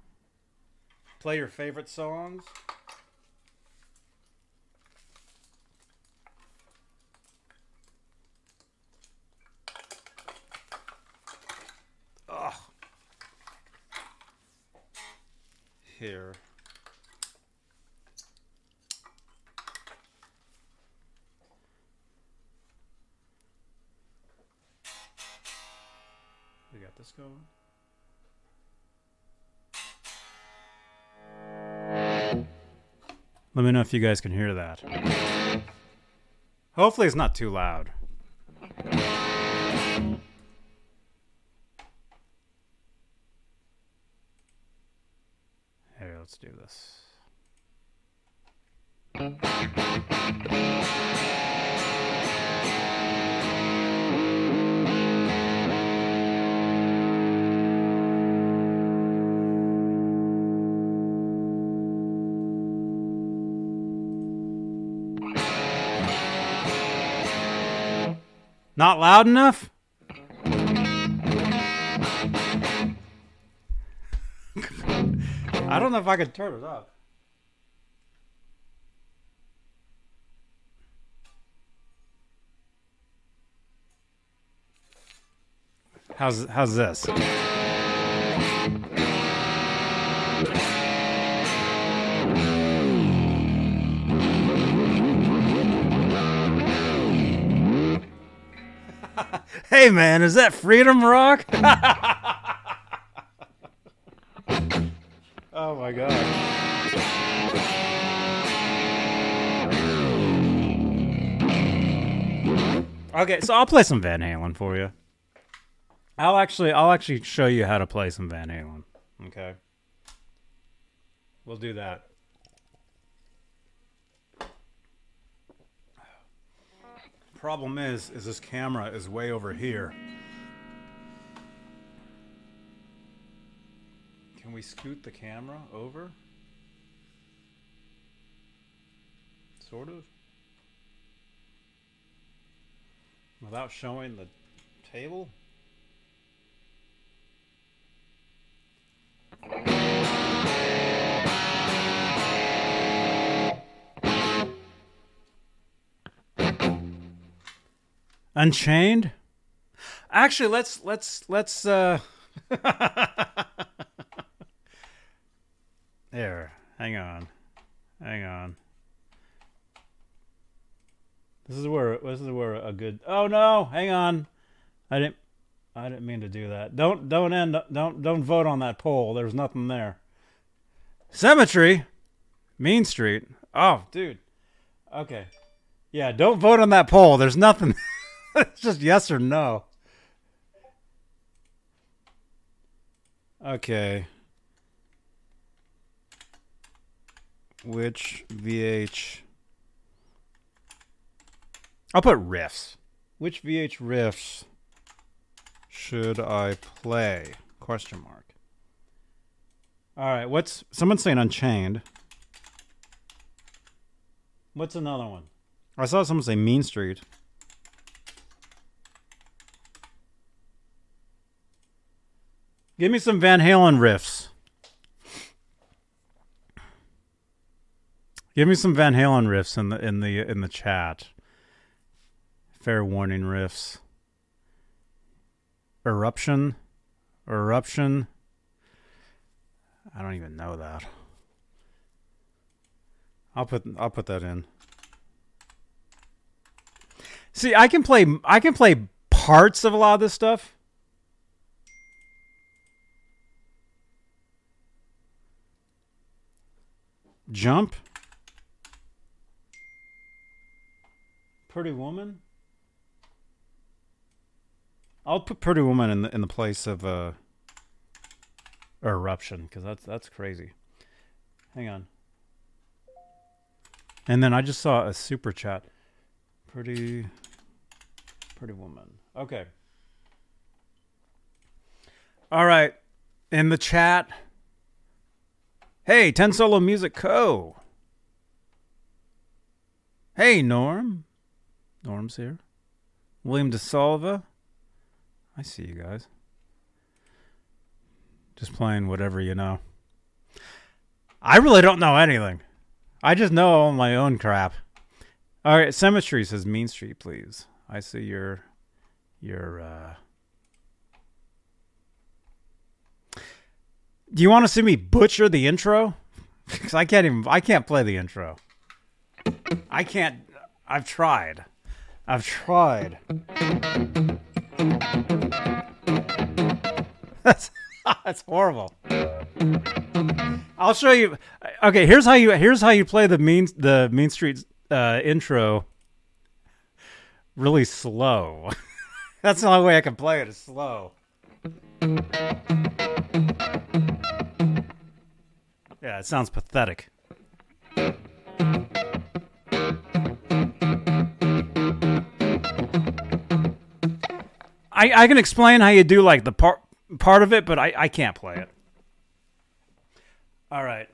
[SPEAKER 1] Play your favorite songs. Ugh. Here. We got this going. Let me know if you guys can hear that. Hopefully, it's not too loud. Let's do this. Not loud enough? I don't know if I can turn it up. How's how's this? Hey man, is that Freedom Rock? my god. Okay, so I'll play some Van Halen for you. I'll actually I'll actually show you how to play some Van Halen. Okay. We'll do that. Problem is is this camera is way over here. Can we scoot the camera over? Sort of. Without showing the table? Unchained? Actually, let's let's let's uh There. Hang on. Hang on. This is where this is where a good Oh no, hang on. I didn't I didn't mean to do that. Don't don't end don't don't vote on that poll. There's nothing there. Cemetery? Mean Street. Oh, dude. Okay. Yeah, don't vote on that poll. There's nothing. it's just yes or no. Okay. Which VH? I'll put riffs. Which VH riffs should I play? Question mark. All right. What's someone's saying Unchained? What's another one? I saw someone say Mean Street. Give me some Van Halen riffs. Give me some Van Halen riffs in the in the in the chat. Fair warning riffs. Eruption. Eruption. I don't even know that. I'll put I'll put that in. See, I can play I can play parts of a lot of this stuff. Jump. Pretty Woman. I'll put Pretty Woman in the in the place of uh Eruption because that's that's crazy. Hang on. And then I just saw a super chat. Pretty Pretty Woman. Okay. All right. In the chat. Hey, Ten Solo Music Co. Hey, Norm. Norm's here. William DeSalva. I see you guys. Just playing whatever you know. I really don't know anything. I just know all my own crap. All right, Cemetery says Mean Street, please. I see your your uh Do you want to see me butcher the intro? Cuz I can't even I can't play the intro. I can't I've tried. I've tried. That's that's horrible. I'll show you. Okay, here's how you here's how you play the mean the Mean Street uh, intro. Really slow. that's the only way I can play it is slow. Yeah, it sounds pathetic. I, I can explain how you do like the part part of it, but I, I can't play it. All right.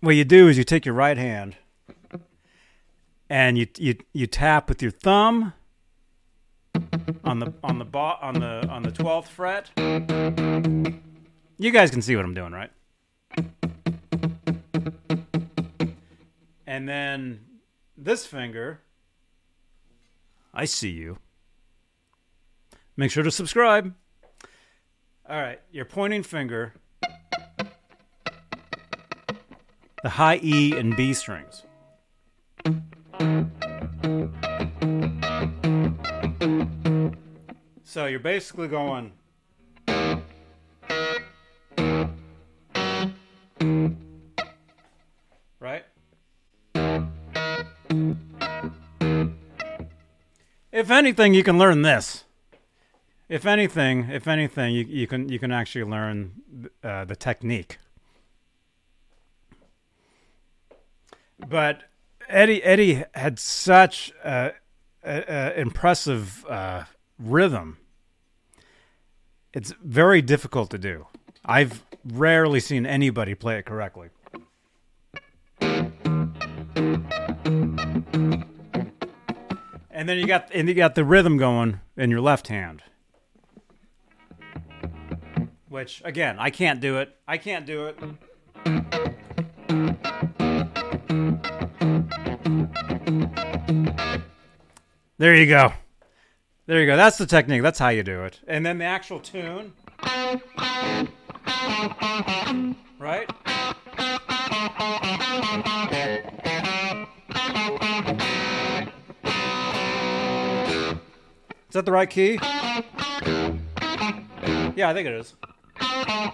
[SPEAKER 1] What you do is you take your right hand and you you you tap with your thumb on the on the bo- on the on the 12th fret. You guys can see what I'm doing, right? And then this finger I see you. Make sure to subscribe. All right, your pointing finger, the high E and B strings. So you're basically going. Right? If anything, you can learn this if anything, if anything, you, you can you can actually learn uh, the technique. But Eddie Eddie had such a, a, a impressive uh, rhythm. It's very difficult to do. I've rarely seen anybody play it correctly. And then you got and you got the rhythm going in your left hand. Which again, I can't do it. I can't do it. There you go. There you go. That's the technique. That's how you do it. And then the actual tune. Right? Is that the right key? Yeah, I think it is. I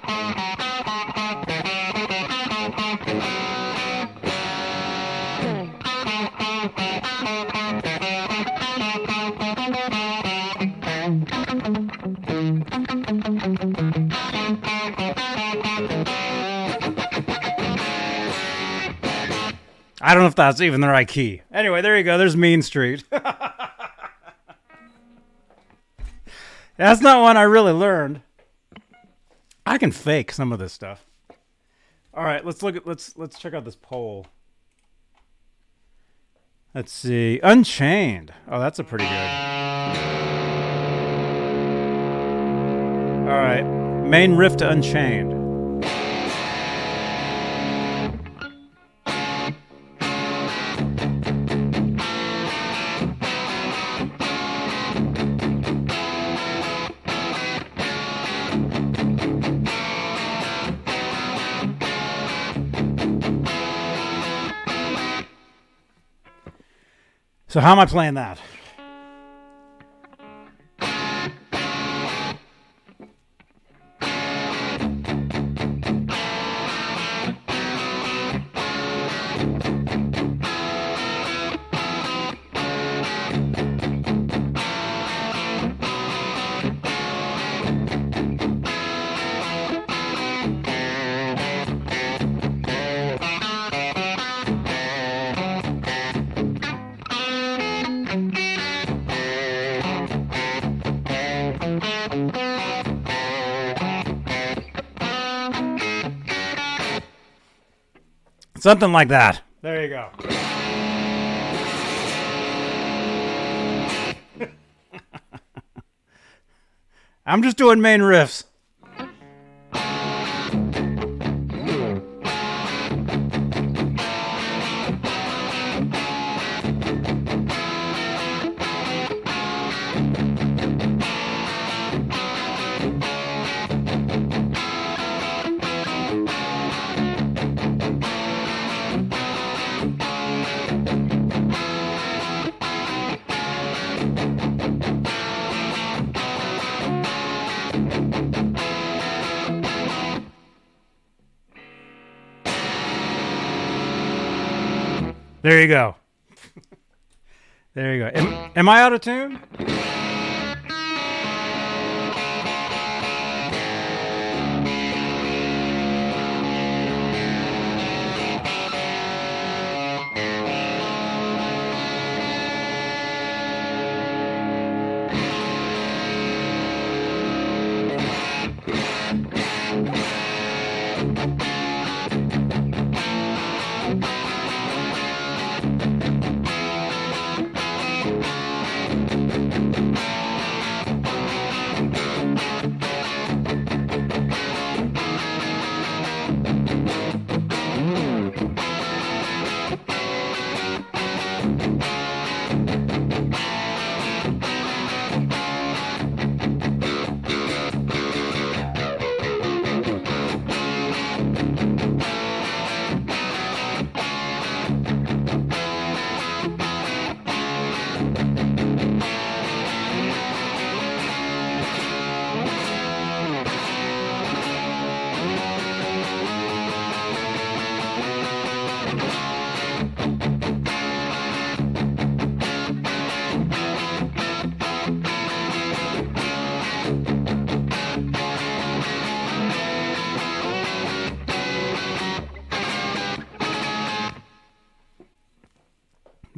[SPEAKER 1] don't know if that's even the right key. Anyway, there you go. There's Mean Street. that's not one I really learned. I can fake some of this stuff. All right, let's look at let's let's check out this poll. Let's see. Unchained. Oh, that's a pretty good. All right. Main riff to Unchained. So how am I playing that? Something like that. There you go. I'm just doing main riffs. There you go. there you go. Am, am I out of tune?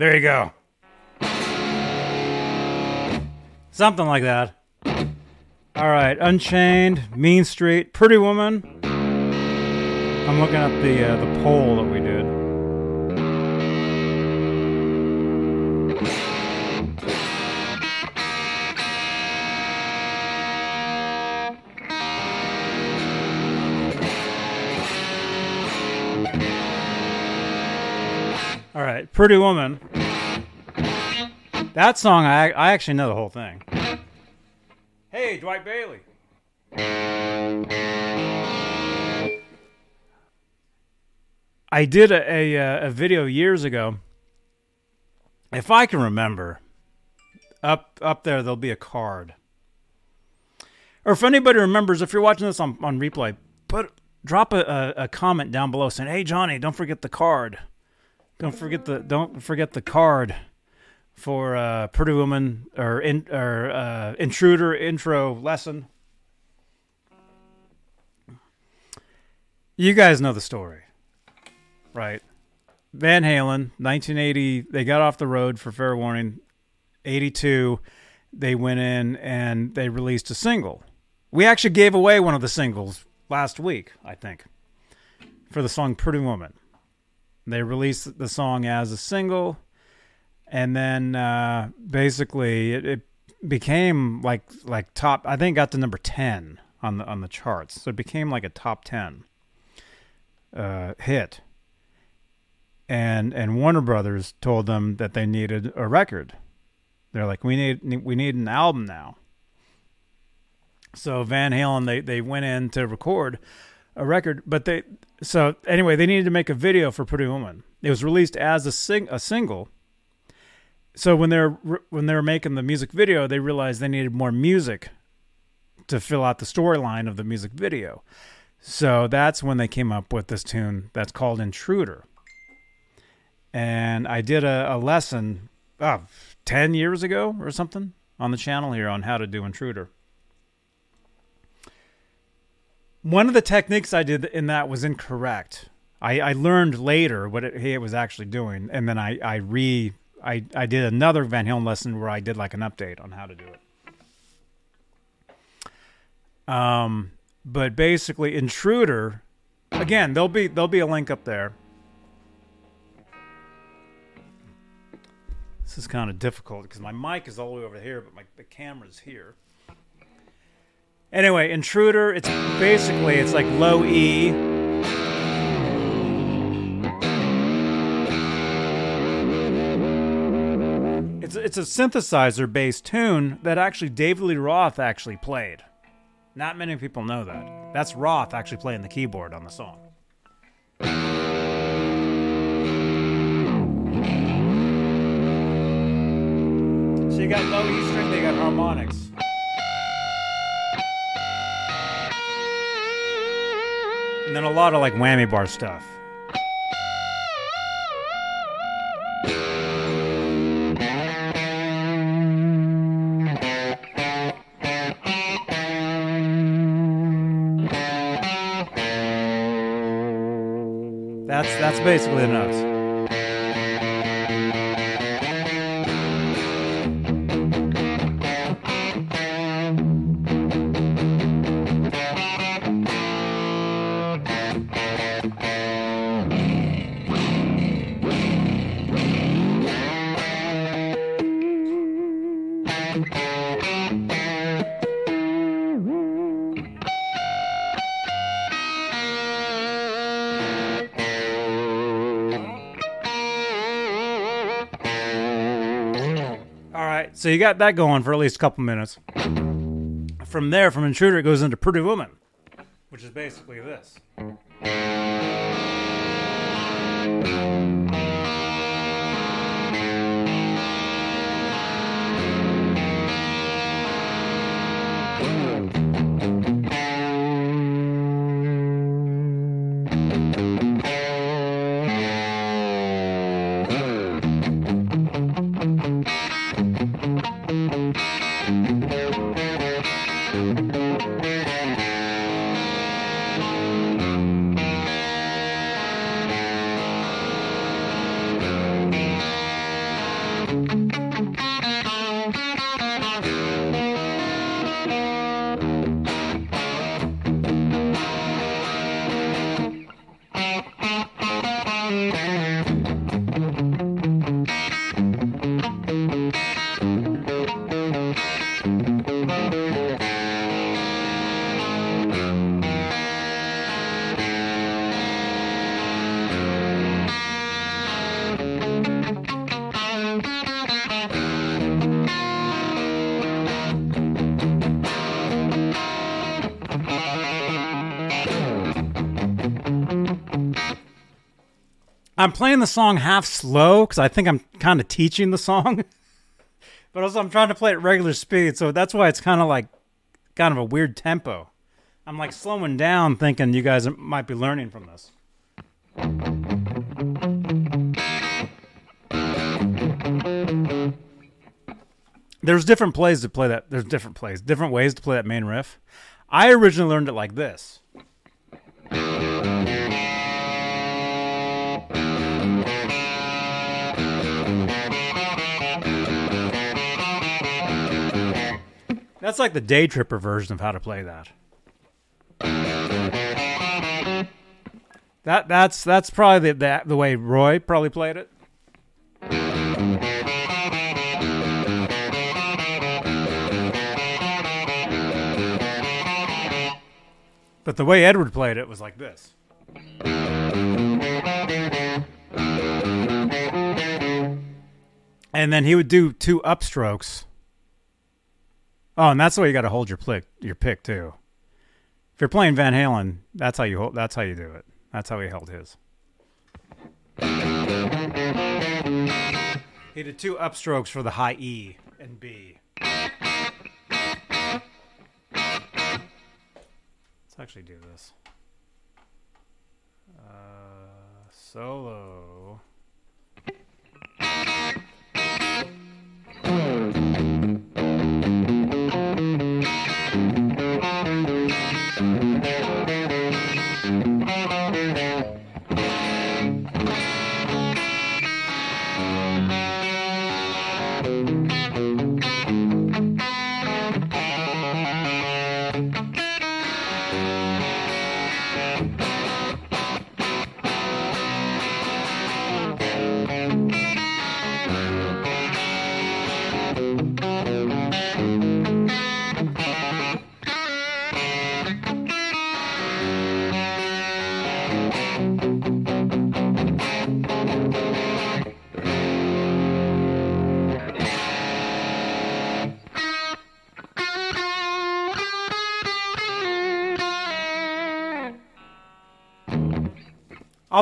[SPEAKER 1] There you go. Something like that. All right, Unchained, Mean Street, Pretty Woman. I'm looking at the uh, the poll that we Pretty Woman. That song, I I actually know the whole thing. Hey, Dwight Bailey. I did a, a uh, a video years ago. If I can remember, up up there there'll be a card. Or if anybody remembers, if you're watching this on, on replay, put drop a, a, a comment down below saying, "Hey Johnny, don't forget the card. Don't forget the don't forget the card for uh, Pretty Woman or in, or uh, Intruder intro lesson." You guys know the story, right? Van Halen, 1980, they got off the road for Fair Warning. 82, they went in and they released a single. We actually gave away one of the singles last week, I think, for the song Pretty Woman. They released the song as a single, and then uh, basically it, it became like like top. I think got to number ten on the on the charts, so it became like a top ten uh, hit. And and Warner Brothers told them that they needed a record. They're like, we need we need an album now. So Van Halen they they went in to record a record, but they so anyway they needed to make a video for Pretty Woman. It was released as a sing a single. So when they're when they were making the music video, they realized they needed more music to fill out the storyline of the music video. So that's when they came up with this tune that's called Intruder. And I did a, a lesson oh, 10 years ago or something on the channel here on how to do Intruder. One of the techniques I did in that was incorrect. I, I learned later what it, it was actually doing, and then I, I re I, I did another Van Halen lesson where I did like an update on how to do it. Um, but basically, Intruder, again, there'll be there'll be a link up there. This is kind of difficult because my mic is all the way over here, but my the camera's here. Anyway, Intruder, it's basically it's like low E. It's it's a synthesizer based tune that actually David Lee Roth actually played. Not many people know that. That's Roth actually playing the keyboard on the song. So you got low E string, they got harmonics. Then a lot of like whammy bar stuff. That's that's basically the notes. So you got that going for at least a couple minutes. From there, from Intruder, it goes into Pretty Woman, which is basically this. I'm playing the song half slow because I think I'm kind of teaching the song, but also I'm trying to play at regular speed, so that's why it's kind of like kind of a weird tempo. I'm like slowing down, thinking you guys might be learning from this. There's different plays to play that. There's different plays, different ways to play that main riff. I originally learned it like this. That's like the day tripper version of how to play that. That that's that's probably the the, the way Roy probably played it. But the way Edward played it was like this. And then he would do two upstrokes. Oh, and that's the way you got to hold your pick, your pick too. If you're playing Van Halen, that's how you hold, that's how you do it. That's how he held his. He did two upstrokes for the high E and B. Let's actually do this. Uh, solo.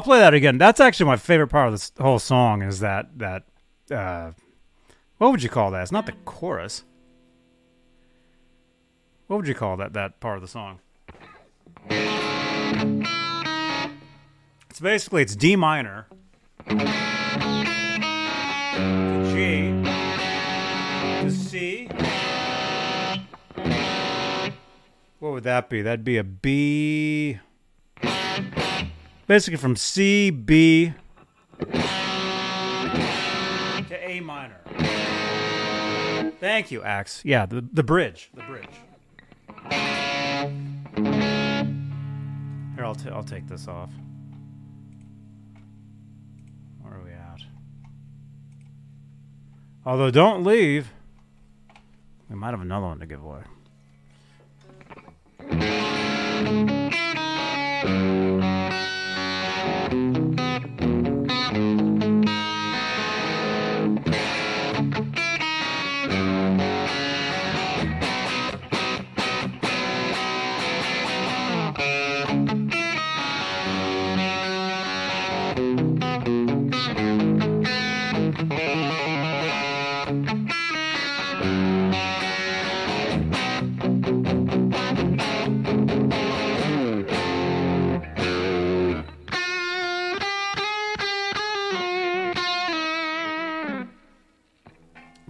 [SPEAKER 1] Play that again. That's actually my favorite part of this whole song. Is that that uh, what would you call that? It's not the chorus. What would you call that that part of the song? It's basically it's D minor to G to C. What would that be? That'd be a B basically from C, B to A minor. Thank you, Axe. Yeah, the, the bridge. The bridge. Here, I'll, t- I'll take this off. Where are we at? Although, don't leave. We might have another one to give away.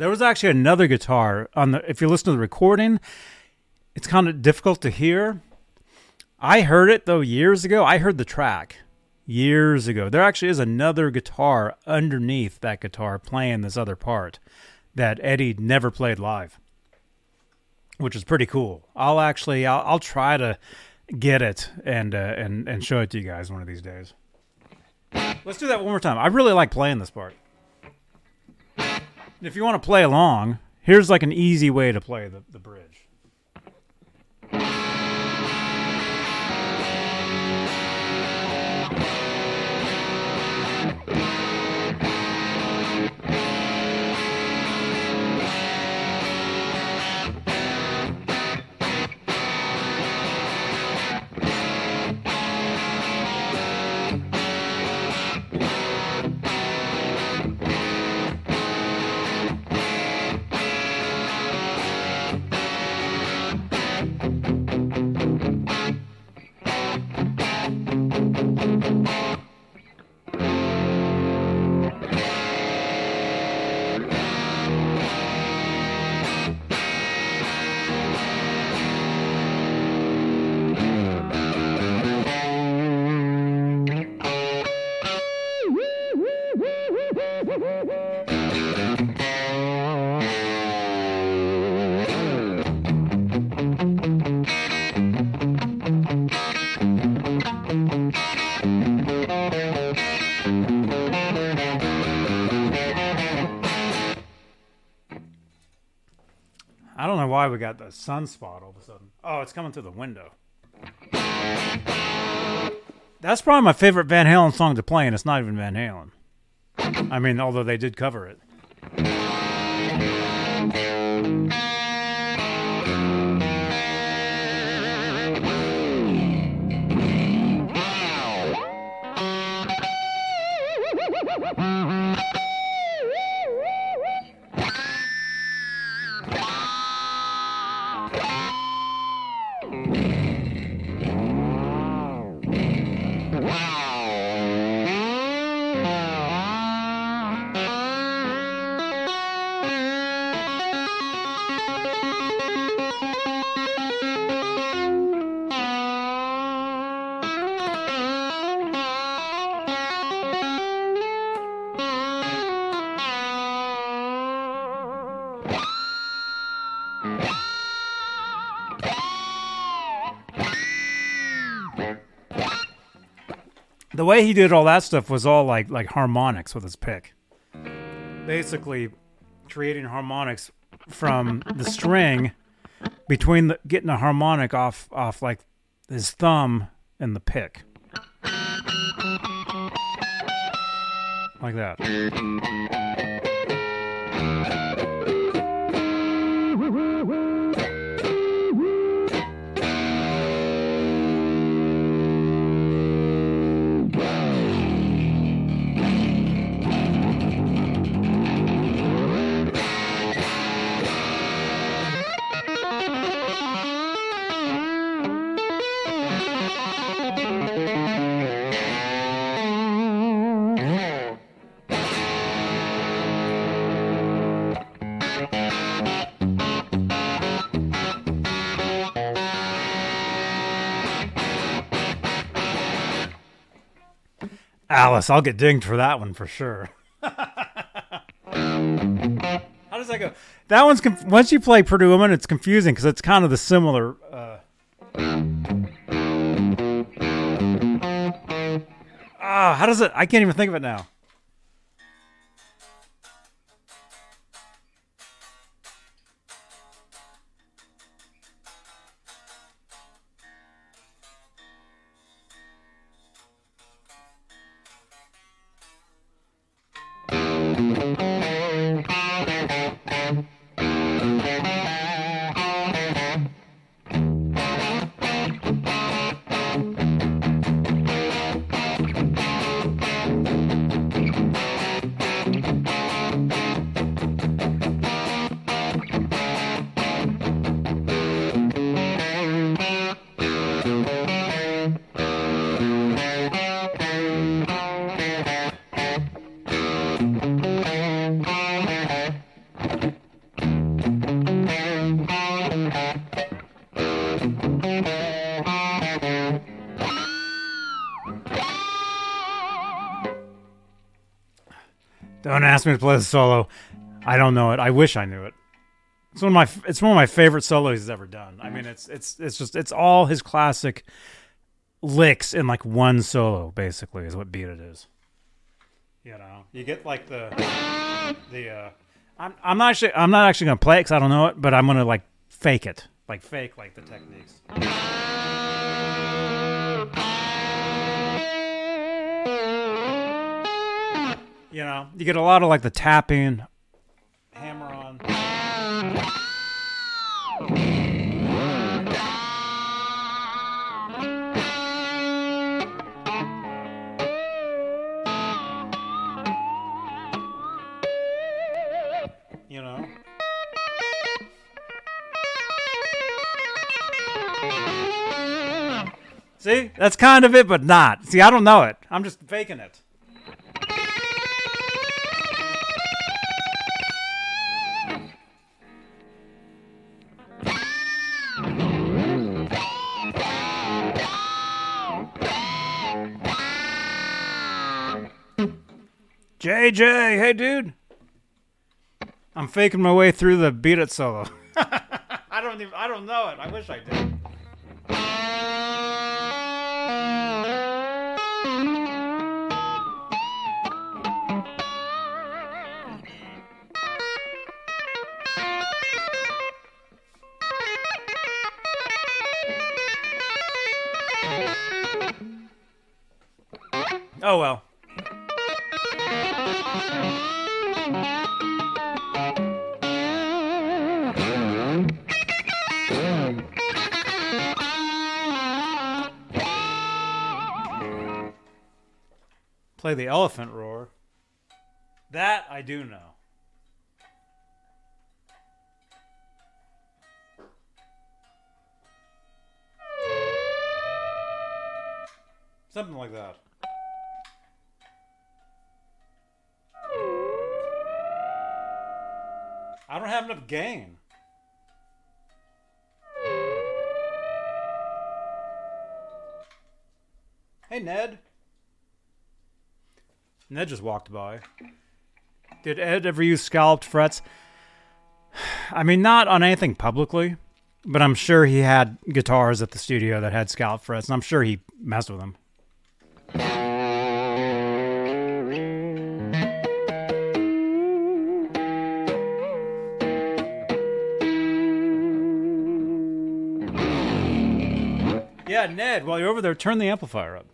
[SPEAKER 1] There was actually another guitar on the. If you listen to the recording, it's kind of difficult to hear. I heard it though years ago. I heard the track years ago. There actually is another guitar underneath that guitar playing this other part that Eddie never played live, which is pretty cool. I'll actually I'll, I'll try to get it and uh, and and show it to you guys one of these days. Let's do that one more time. I really like playing this part. If you want to play along, here's like an easy way to play the, the bridge. Why we got the sunspot all of a sudden. Oh, it's coming through the window. That's probably my favorite Van Halen song to play, and it's not even Van Halen. I mean, although they did cover it. The way he did all that stuff was all like like harmonics with his pick. Basically, creating harmonics from the string between the getting a harmonic off off like his thumb and the pick. Like that. Alice, I'll get dinged for that one for sure. How does that go? That one's conf- once you play Pretty Woman, it's confusing because it's kind of the similar. Uh... Ah, how does it? I can't even think of it now. Don't ask me to play the solo. I don't know it. I wish I knew it. It's one of my it's one of my favorite solos he's ever done. I mean, it's it's it's just it's all his classic licks in like one solo. Basically, is what beat it is. You know, you get like the the. uh I'm I'm not actually I'm not actually gonna play it because I don't know it, but I'm gonna like fake it, like fake like the techniques. You know, you get a lot of like the tapping, hammer on. You know. See, that's kind of it, but not. See, I don't know it. I'm just faking it. JJ, hey dude. I'm faking my way through the beat it solo. I don't even I don't know it. I wish I did. Oh well. Play the elephant roar. That I do know. Something like that. I don't have enough gain. Hey, Ned. Ned just walked by. Did Ed ever use scalloped frets? I mean, not on anything publicly, but I'm sure he had guitars at the studio that had scalloped frets, and I'm sure he messed with them. Yeah, Ned, while you're over there, turn the amplifier up.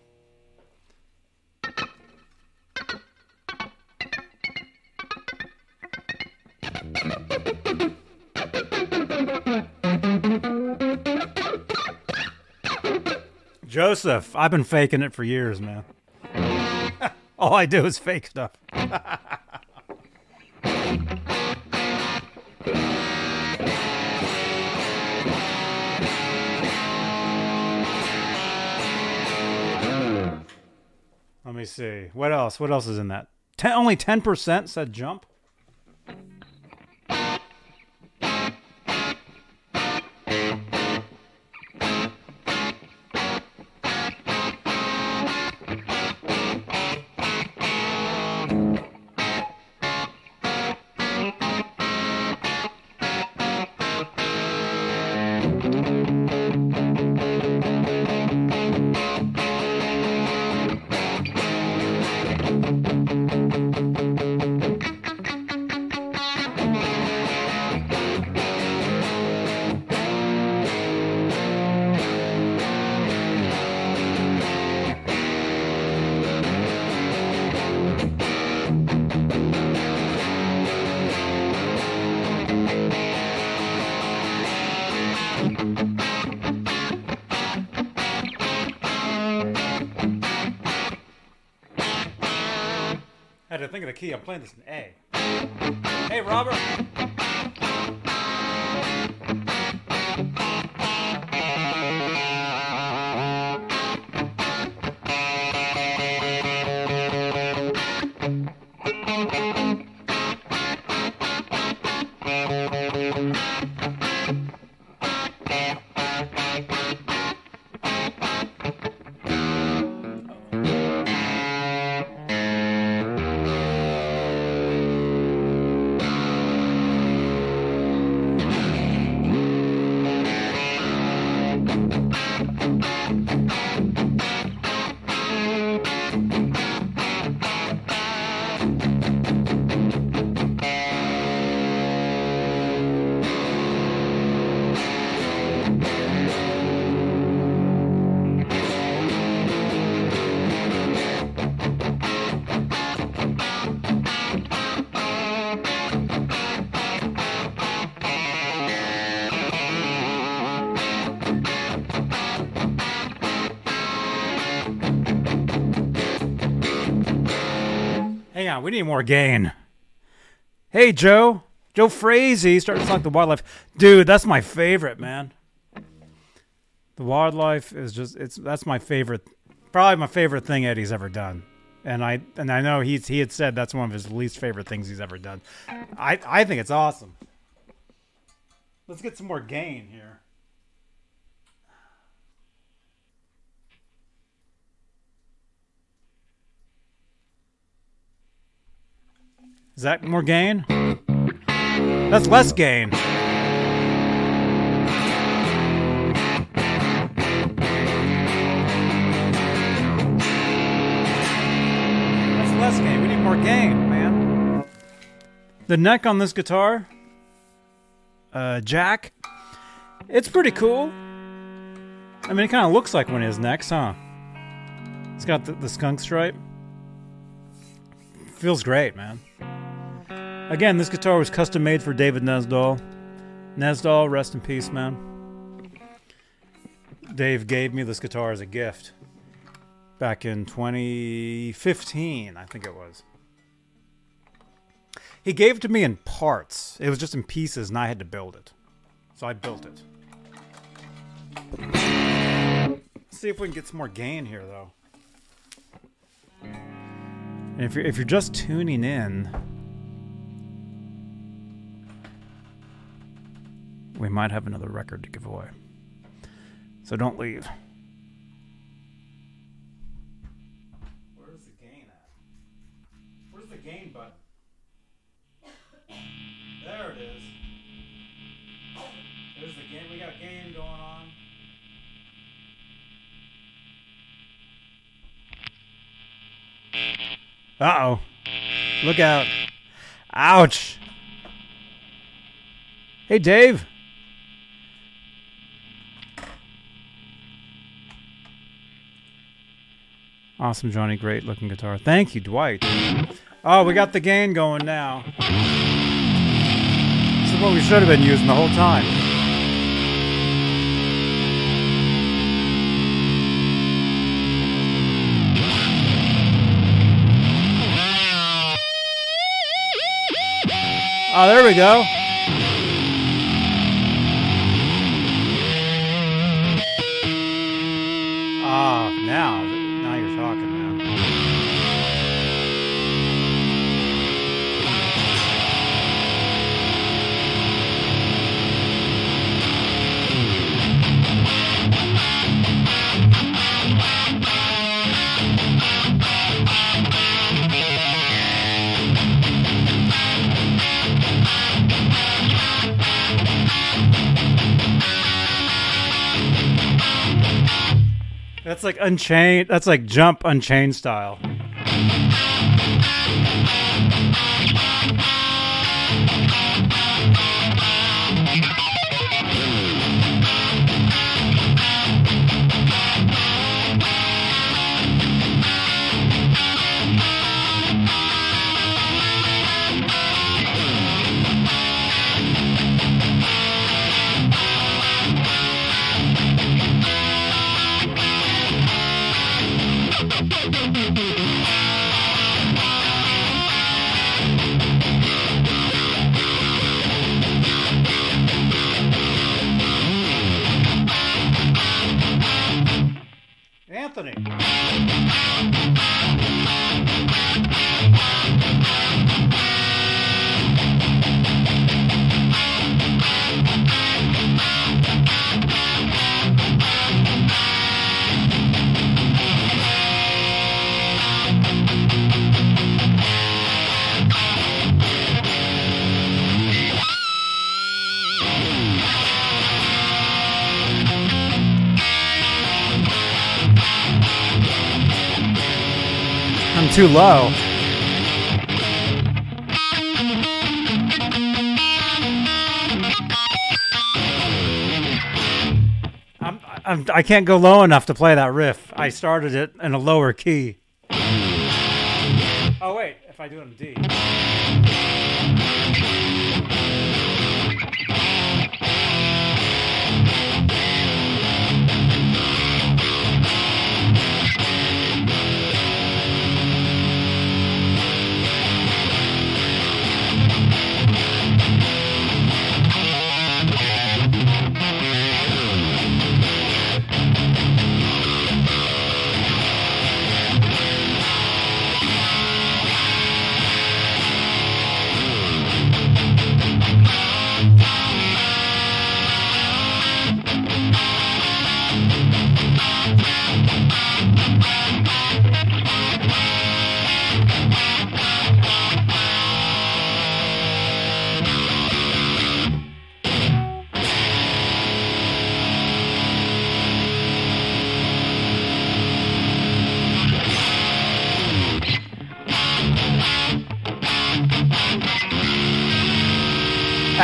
[SPEAKER 1] Joseph, I've been faking it for years, man. All I do is fake stuff. me see. What else? What else is in that? Ten, only 10% said jump. I'm playing this in A. Hey, Robert. On, we need more gain. Hey, Joe. Joe Frazee starting to talk the wildlife. Dude, that's my favorite, man. The wildlife is just it's that's my favorite probably my favorite thing Eddie's ever done. And I and I know he's he had said that's one of his least favorite things he's ever done. I I think it's awesome. Let's get some more gain here. Is that more gain? That's less gain. That's less gain. We need more gain, man. The neck on this guitar, uh, Jack, it's pretty cool. I mean, it kind of looks like one of his necks, huh? It's got the, the skunk stripe. Feels great, man. Again, this guitar was custom made for David Nesdahl. Nesdahl, rest in peace, man. Dave gave me this guitar as a gift back in 2015, I think it was. He gave it to me in parts. It was just in pieces, and I had to build it. So I built it. Let's see if we can get some more gain here, though. And if you're if you're just tuning in, we might have another record to give away. So don't leave. Where's the gain at? Where's the gain button? There it is. There's the gain. We got gain going on. Uh oh. Look out. Ouch. Hey, Dave. Awesome, Johnny. Great looking guitar. Thank you, Dwight. Oh, we got the gain going now. This is what we should have been using the whole time. Oh, there we go. Ah, now, now That's like Unchained. That's like Jump Unchained style. Too low. I'm, I can't go low enough to play that riff. I started it in a lower key. Oh wait, if I do it in D.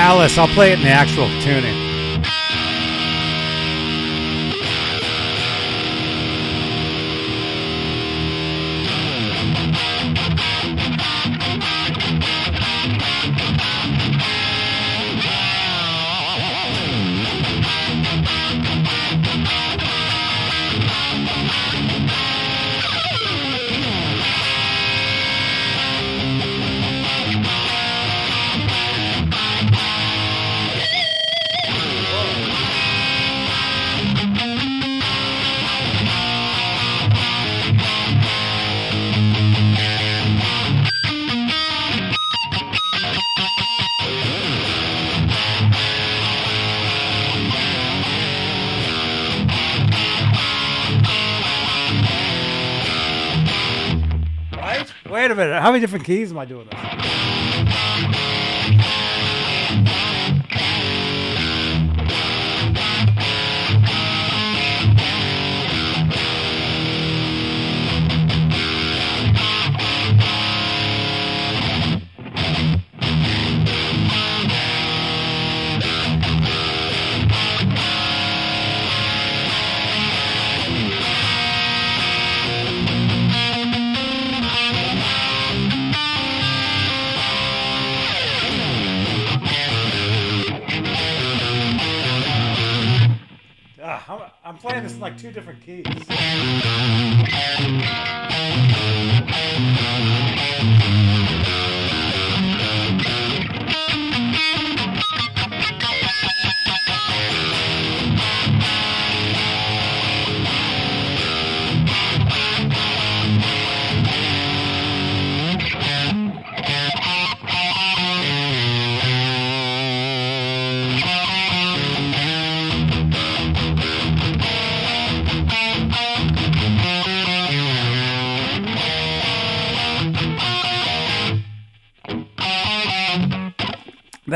[SPEAKER 1] Alice, I'll play it in the actual tuning. Many different keys am I doing this? I'm, I'm playing this in like two different keys.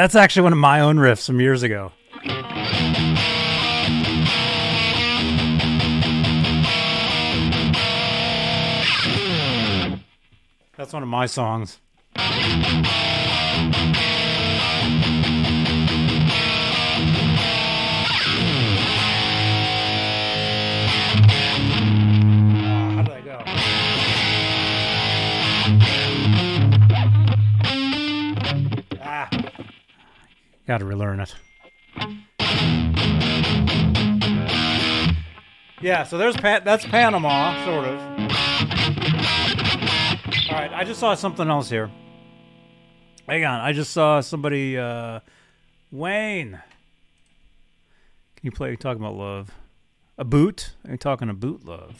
[SPEAKER 1] That's actually one of my own riffs from years ago. That's one of my songs. Got to relearn it. Yeah, so there's Pat. That's Panama, sort of. All right, I just saw something else here. Hang on, I just saw somebody. Uh, Wayne, can you play? Talking about love, a boot? Are you talking a boot love?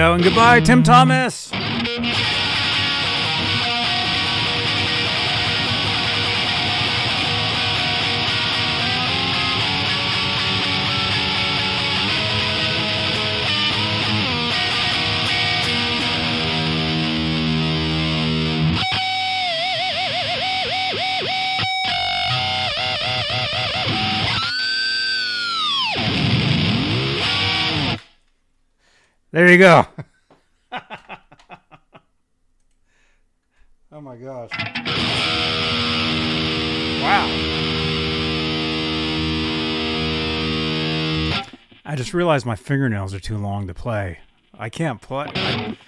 [SPEAKER 1] Go. And goodbye, Tim Thomas. There you go. oh my gosh. Wow. I just realized my fingernails are too long to play. I can't play. I-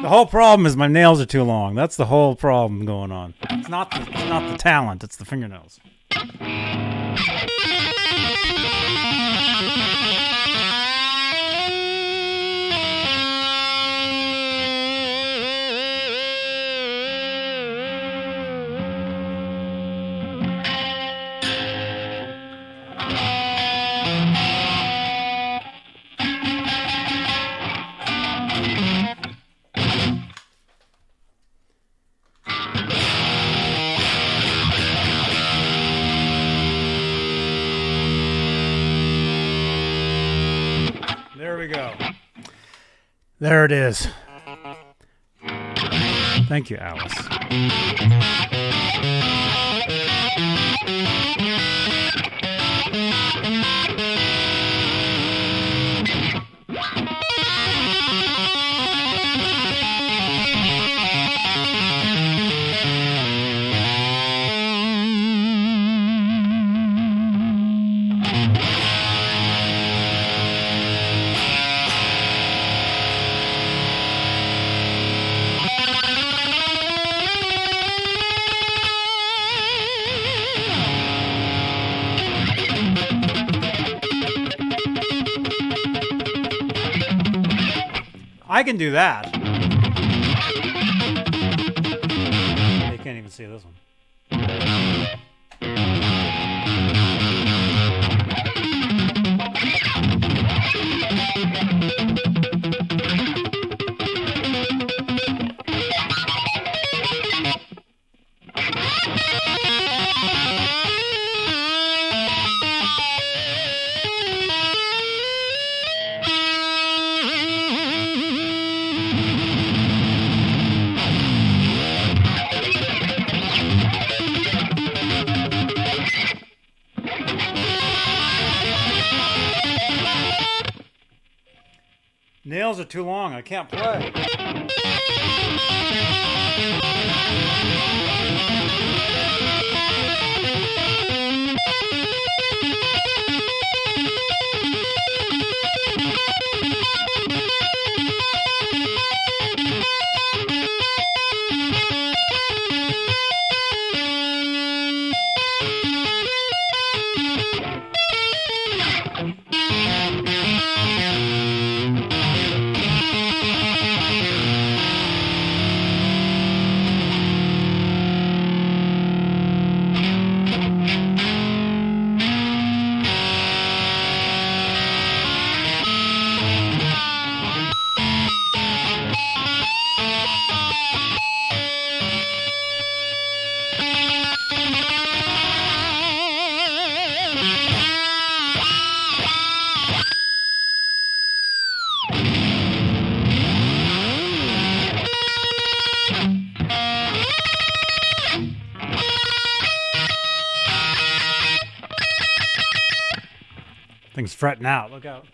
[SPEAKER 1] the whole problem is my nails are too long. That's the whole problem going on. It's not the, it's not the talent, it's the fingernails. There it is. Thank you, Alice. I can do that. Can't play. Fretting out. Look out.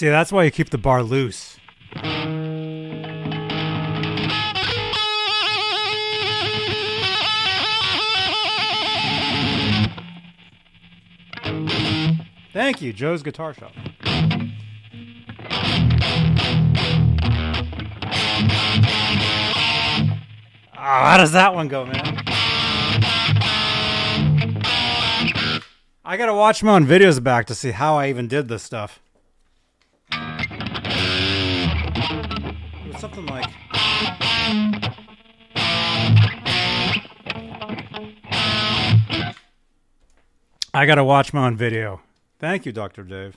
[SPEAKER 1] See, that's why you keep the bar loose. Thank you, Joe's Guitar Shop. Oh, how does that one go, man? I gotta watch my own videos back to see how I even did this stuff. Something like. I gotta watch my own video. Thank you, Dr. Dave.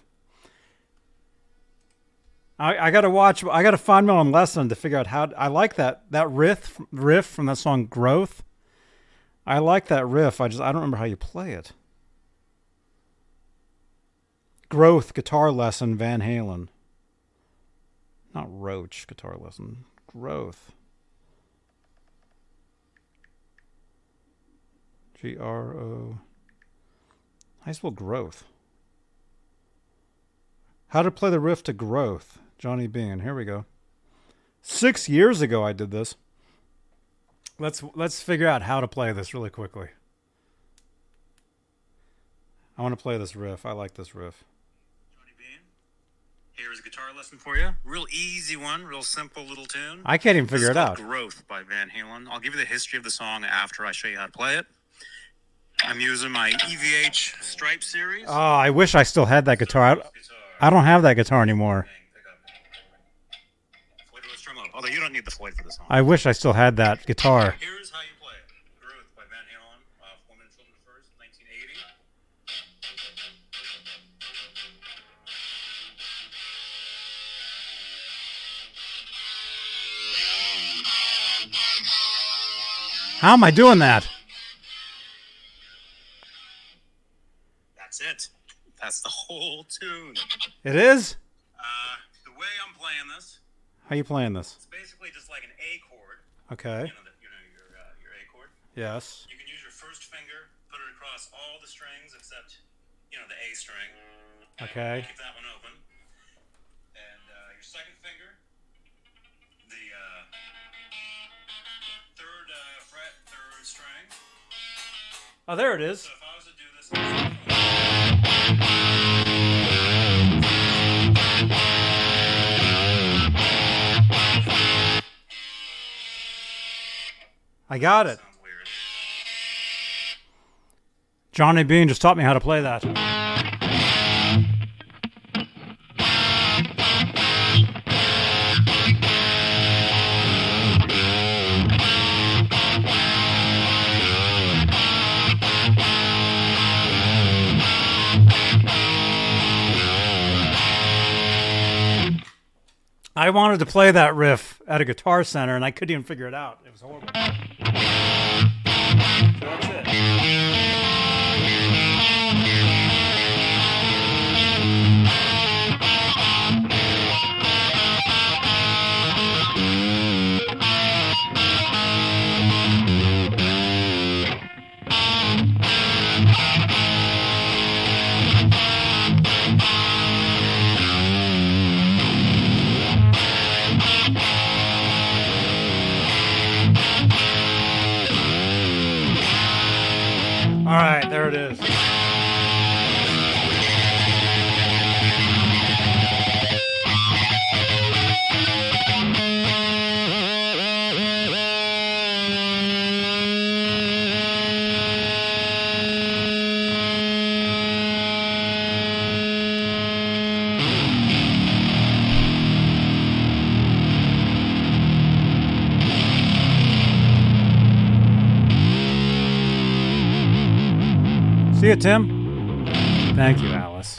[SPEAKER 1] I, I gotta watch. I gotta find my own lesson to figure out how. I like that that riff riff from that song "Growth." I like that riff. I just I don't remember how you play it. Growth guitar lesson Van Halen. Not Roach guitar lesson. Growth. G R O. Do spell growth? How to play the riff to growth. Johnny Bean. Here we go. Six years ago I did this. Let's let's figure out how to play this really quickly. I want to play this riff. I like this riff.
[SPEAKER 4] Here's a guitar lesson for you. Real easy one, real simple little tune.
[SPEAKER 1] I can't even figure it out.
[SPEAKER 4] Growth by Van Halen. I'll give you the history of the song after I show you how to play it. I'm using my EVH Stripe series.
[SPEAKER 1] Oh, I wish I still had that guitar. I, I don't have that guitar anymore.
[SPEAKER 4] Floyd Rose strum. Although you don't need the Floyd for this song.
[SPEAKER 1] I wish I still had that guitar.
[SPEAKER 4] Here's how you
[SPEAKER 1] How am I doing that?
[SPEAKER 4] That's it. That's the whole tune.
[SPEAKER 1] It is?
[SPEAKER 4] Uh, the way I'm playing this,
[SPEAKER 1] How you playing this?
[SPEAKER 4] it's basically just like an A chord.
[SPEAKER 1] Okay.
[SPEAKER 4] You know, the, you know your uh, your A chord.
[SPEAKER 1] Yes.
[SPEAKER 4] You can use your first finger, put it across all the strings except, you know, the A string.
[SPEAKER 1] Okay.
[SPEAKER 4] Keep that one
[SPEAKER 1] Oh, there it is.
[SPEAKER 4] So if I was to do this.
[SPEAKER 1] I got it. Johnny Bean just taught me how to play that. I wanted to play that riff at a guitar center and I couldn't even figure it out. It was horrible. So there it is. See you, Tim. Thank you, Alice.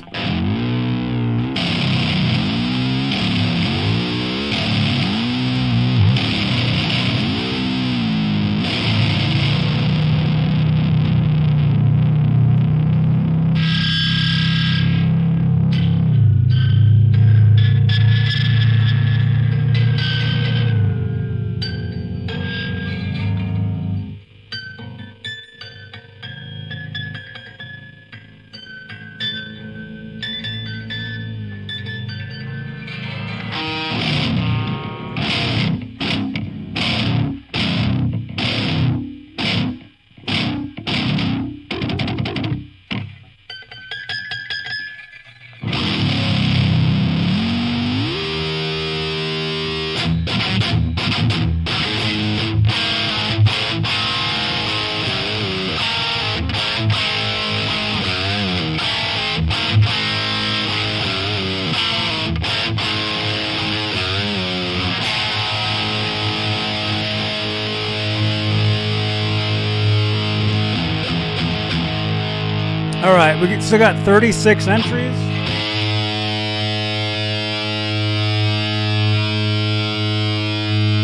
[SPEAKER 1] Still got 36 entries.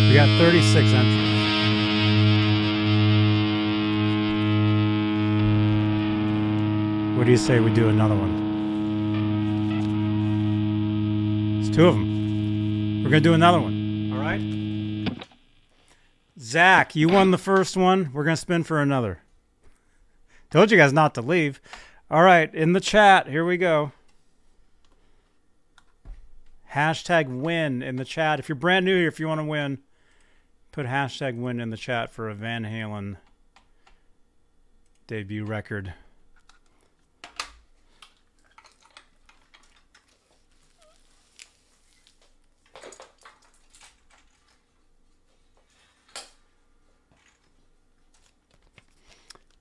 [SPEAKER 1] We got 36 entries. What do you say we do another one? It's two of them. We're going to do another one. All right? Zach, you won the first one. We're going to spin for another. Told you guys not to leave. All right, in the chat, here we go. Hashtag win in the chat. If you're brand new here, if you want to win, put hashtag win in the chat for a Van Halen debut record.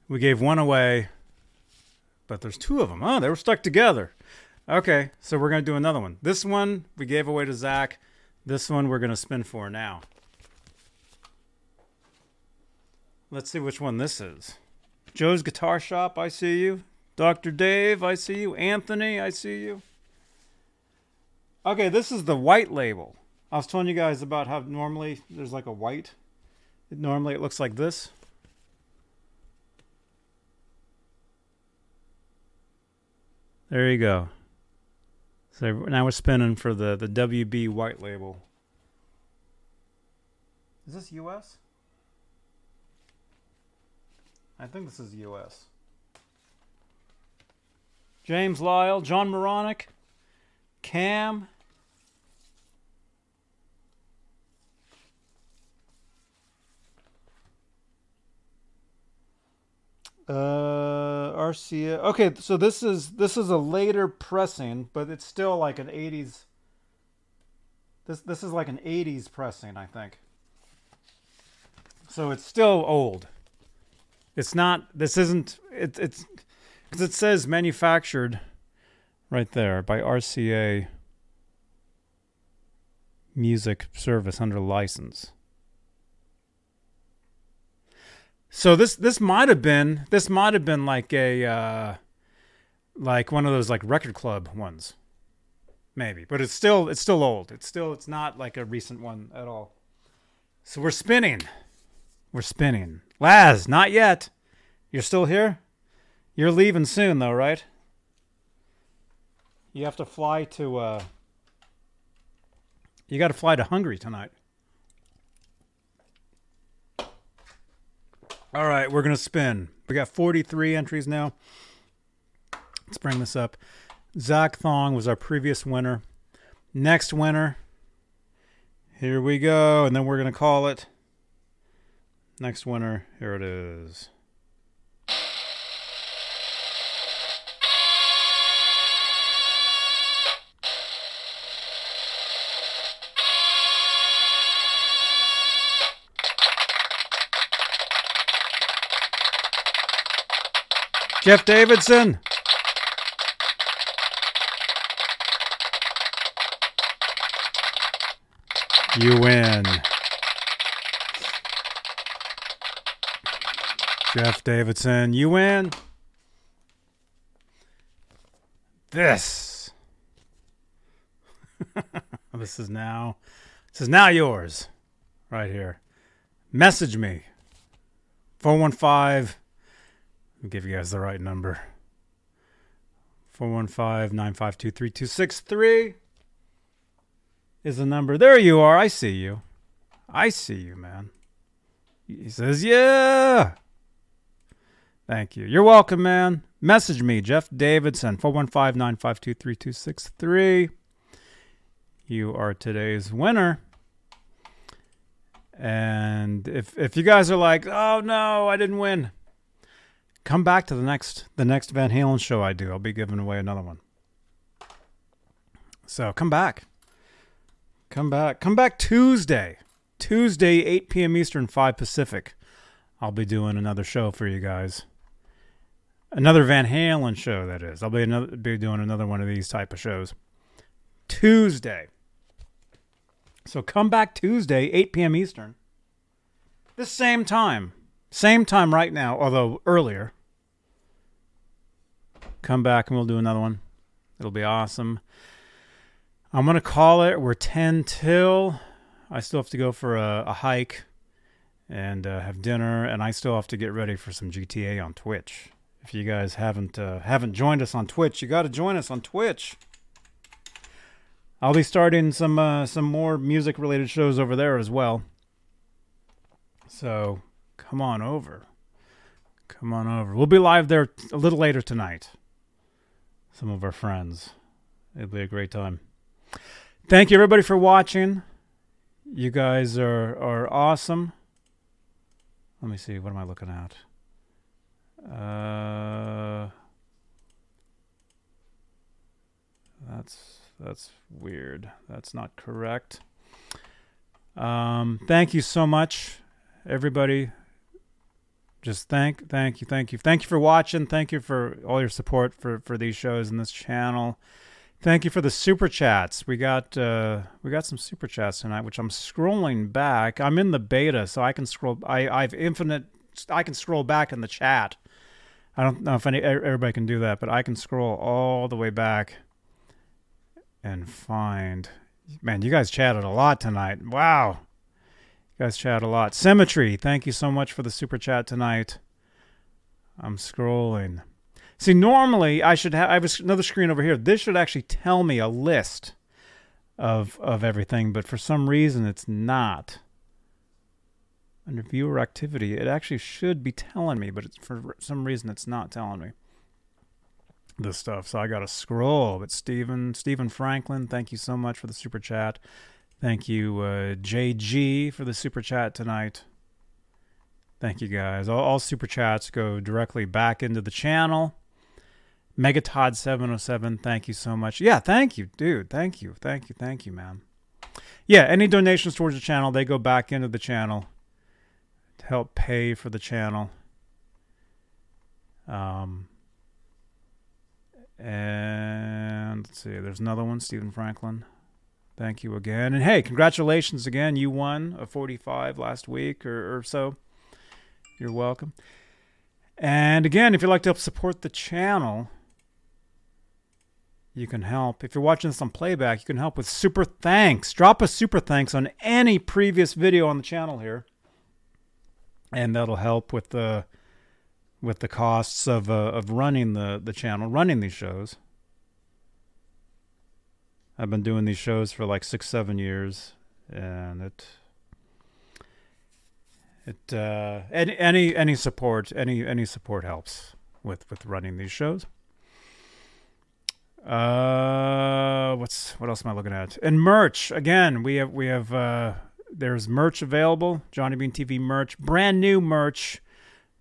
[SPEAKER 1] We gave one away, but there's two of them. Oh, they were stuck together. Okay, so we're going to do another one. This one we gave away to Zach. This one we're going to spin for now. Let's see which one this is. Joe's Guitar Shop, I see you. Dr. Dave, I see you. Anthony, I see you. Okay, this is the white label. I was telling you guys about how normally there's like a white. Normally it looks like this. There you go. So now we're spinning for the, the WB white label. Is this US? I think this is US. James Lyle, John Moronic, Cam. Uh, RCA. Okay, so this is this is a later pressing, but it's still like an 80s. This this is like an 80s pressing, I think. So it's still old. It's not. This isn't. It, it's because it says manufactured right there by RCA Music Service under license. So this this might have been this might have been like a uh, like one of those like record club ones, maybe. But it's still it's still old. It's still it's not like a recent one at all. So we're spinning, we're spinning. Laz, not yet. You're still here. You're leaving soon though, right? You have to fly to. uh You got to fly to Hungary tonight. All right, we're to spin. We got 43 entries now. Let's bring this up. Zach Thong was our previous winner. Next winner. Here we go. And then we're to call it. Next winner. Here it is. Jeff Davidson. You win. Jeff Davidson, you win. This. this is now this is now yours. Right here. Message me. 415 I'll give you guys the right number. 415 952 3263 is the number. There you are. I see you. I see you, man. He says, Yeah. Thank you. You're welcome, man. Message me, Jeff Davidson, 415 952 3263. You are today's winner. And if if you guys are like, oh no, I didn't win, come back to the next the next Van Halen show I do. I'll be giving away another one. So come back. Come back. Come back Tuesday. Tuesday, 8 p.m. Eastern, 5 Pacific. I'll be doing another show for you guys. Another Van Halen show, that is. I'll be another be doing another one of these type of shows. Tuesday. So come back Tuesday, 8 p.m. Eastern. The same time. Same time right now, although earlier. come back and we'll do another one. It'll be awesome. I'm gonna call it. We're ten till. I still have to go for a, a hike and uh, have dinner, and I still have to get ready for some GTA on Twitch. If you guys haven't uh, haven't joined us on Twitch, you got to join us on Twitch. I'll be starting some uh, some more music related shows over there as well. So come on over. Come on over. We'll be live there a little later tonight. Some of our friends. It'll be a great time. Thank you everybody for watching. You guys are are awesome. Let me see. What am I looking at? Uh, that's that's weird. That's not correct. Um, thank you so much, everybody. Just thank, thank you, thank you, thank you for watching. Thank you for all your support for for these shows and this channel. Thank you for the super chats. We got uh, we got some super chats tonight, which I'm scrolling back. I'm in the beta, so I can scroll. I I've infinite. I can scroll back in the chat. I don't know if any everybody can do that, but I can scroll all the way back and find. Man, you guys chatted a lot tonight. Wow, guys chat a lot. Symmetry, thank you so much for the super chat tonight. I'm scrolling. See, normally I should have I have another screen over here. This should actually tell me a list of of everything, but for some reason it's not. Under viewer activity, it actually should be telling me, but for some reason it's not telling me this stuff. So I got to scroll. But Stephen Stephen Franklin, thank you so much for the super chat. Thank you uh, JG for the super chat tonight. Thank you guys. All, all super chats go directly back into the channel. Megatod707, thank you so much. Yeah, thank you, dude. Thank you. Thank you. Thank you, man. Yeah, any donations towards the channel, they go back into the channel to help pay for the channel. Um, and let's see, there's another one, Stephen Franklin. Thank you again. And hey, congratulations again. You won a 45 last week or, or so. You're welcome. And again, if you'd like to help support the channel, you can help. If you're watching this on playback, you can help with super thanks. Drop a super thanks on any previous video on the channel here. And that'll help with the with the costs of uh, of running the the channel, running these shows. I've been doing these shows for like 6 7 years and it it uh, any any any support any any support helps with with running these shows. Uh, what's what else am I looking at? And merch again. We have we have uh, there's merch available. Johnny Bean TV merch, brand new merch,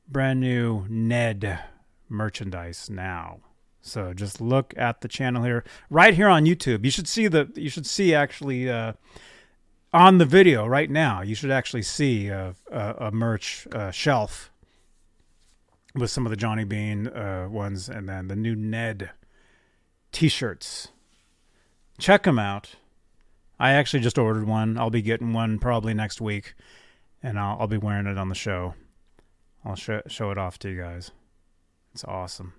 [SPEAKER 1] brand new Ned merchandise now. So just look at the channel here, right here on YouTube. You should see the you should see actually uh, on the video right now. You should actually see a, a, a merch uh, shelf with some of the Johnny Bean uh, ones, and then the new Ned t-shirts. Check them out. I actually just ordered one. I'll be getting one probably next week, and I'll, I'll be wearing it on the show. I'll show show it off to you guys. It's awesome,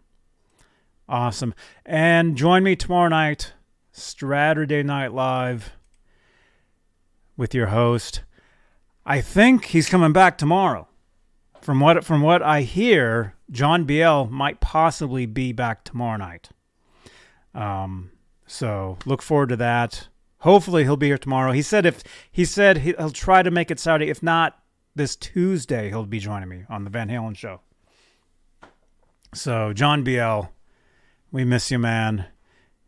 [SPEAKER 1] awesome. And join me tomorrow night, Saturday Night Live, with your host. I think he's coming back tomorrow. From what from what I hear, John Biel might possibly be back tomorrow night. Um, so look forward to that. Hopefully he'll be here tomorrow. He said if he said he'll try to make it Saturday. If not this Tuesday, he'll be joining me on the Van Halen show. So John Biel, we miss you, man.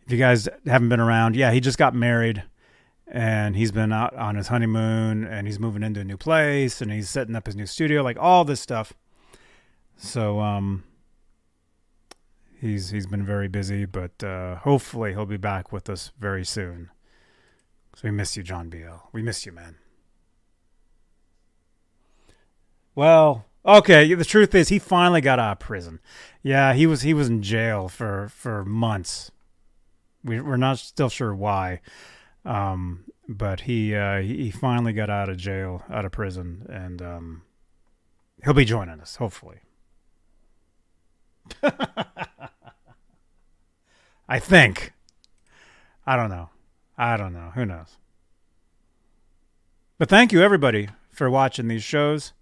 [SPEAKER 1] If you guys haven't been around, yeah, he just got married and he's been out on his honeymoon and he's moving into a new place and he's setting up his new studio, like all this stuff. So um he's he's been very busy, but uh, hopefully he'll be back with us very soon. So we miss you, John Biel. We miss you, man. Well, okay. The truth is, he finally got out of prison. Yeah, he was he was in jail for for months. We, we're not still sure why, um, but he uh, he finally got out of jail, out of prison, and um, he'll be joining us hopefully. I think. I don't know. I don't know. Who knows? But thank you, everybody, for watching these shows.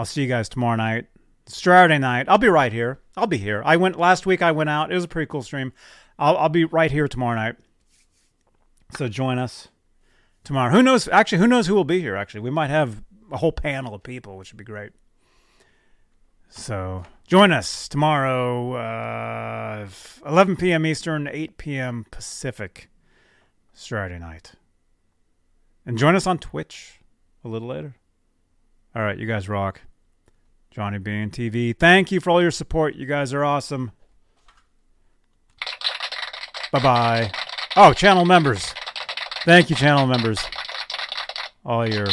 [SPEAKER 1] I'll see you guys tomorrow night. Saturday night. I'll be right here. I'll be here. I went last week. I went out. It was a pretty cool stream. I'll, I'll be right here tomorrow night. So join us tomorrow. Who knows? Actually, who knows who will be here? Actually, we might have a whole panel of people, which would be great. So join us tomorrow, uh, 11 p.m. Eastern, 8 p.m. Pacific, Saturday night. And join us on Twitch a little later. All right, you guys rock. Johnny Bean TV. Thank you for all your support. You guys are awesome. Bye bye. Oh, channel members. Thank you, channel members. All your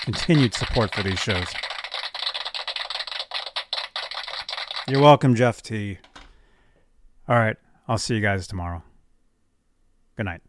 [SPEAKER 1] continued support for these shows. You're welcome, Jeff T. All right. I'll see you guys tomorrow. Good night.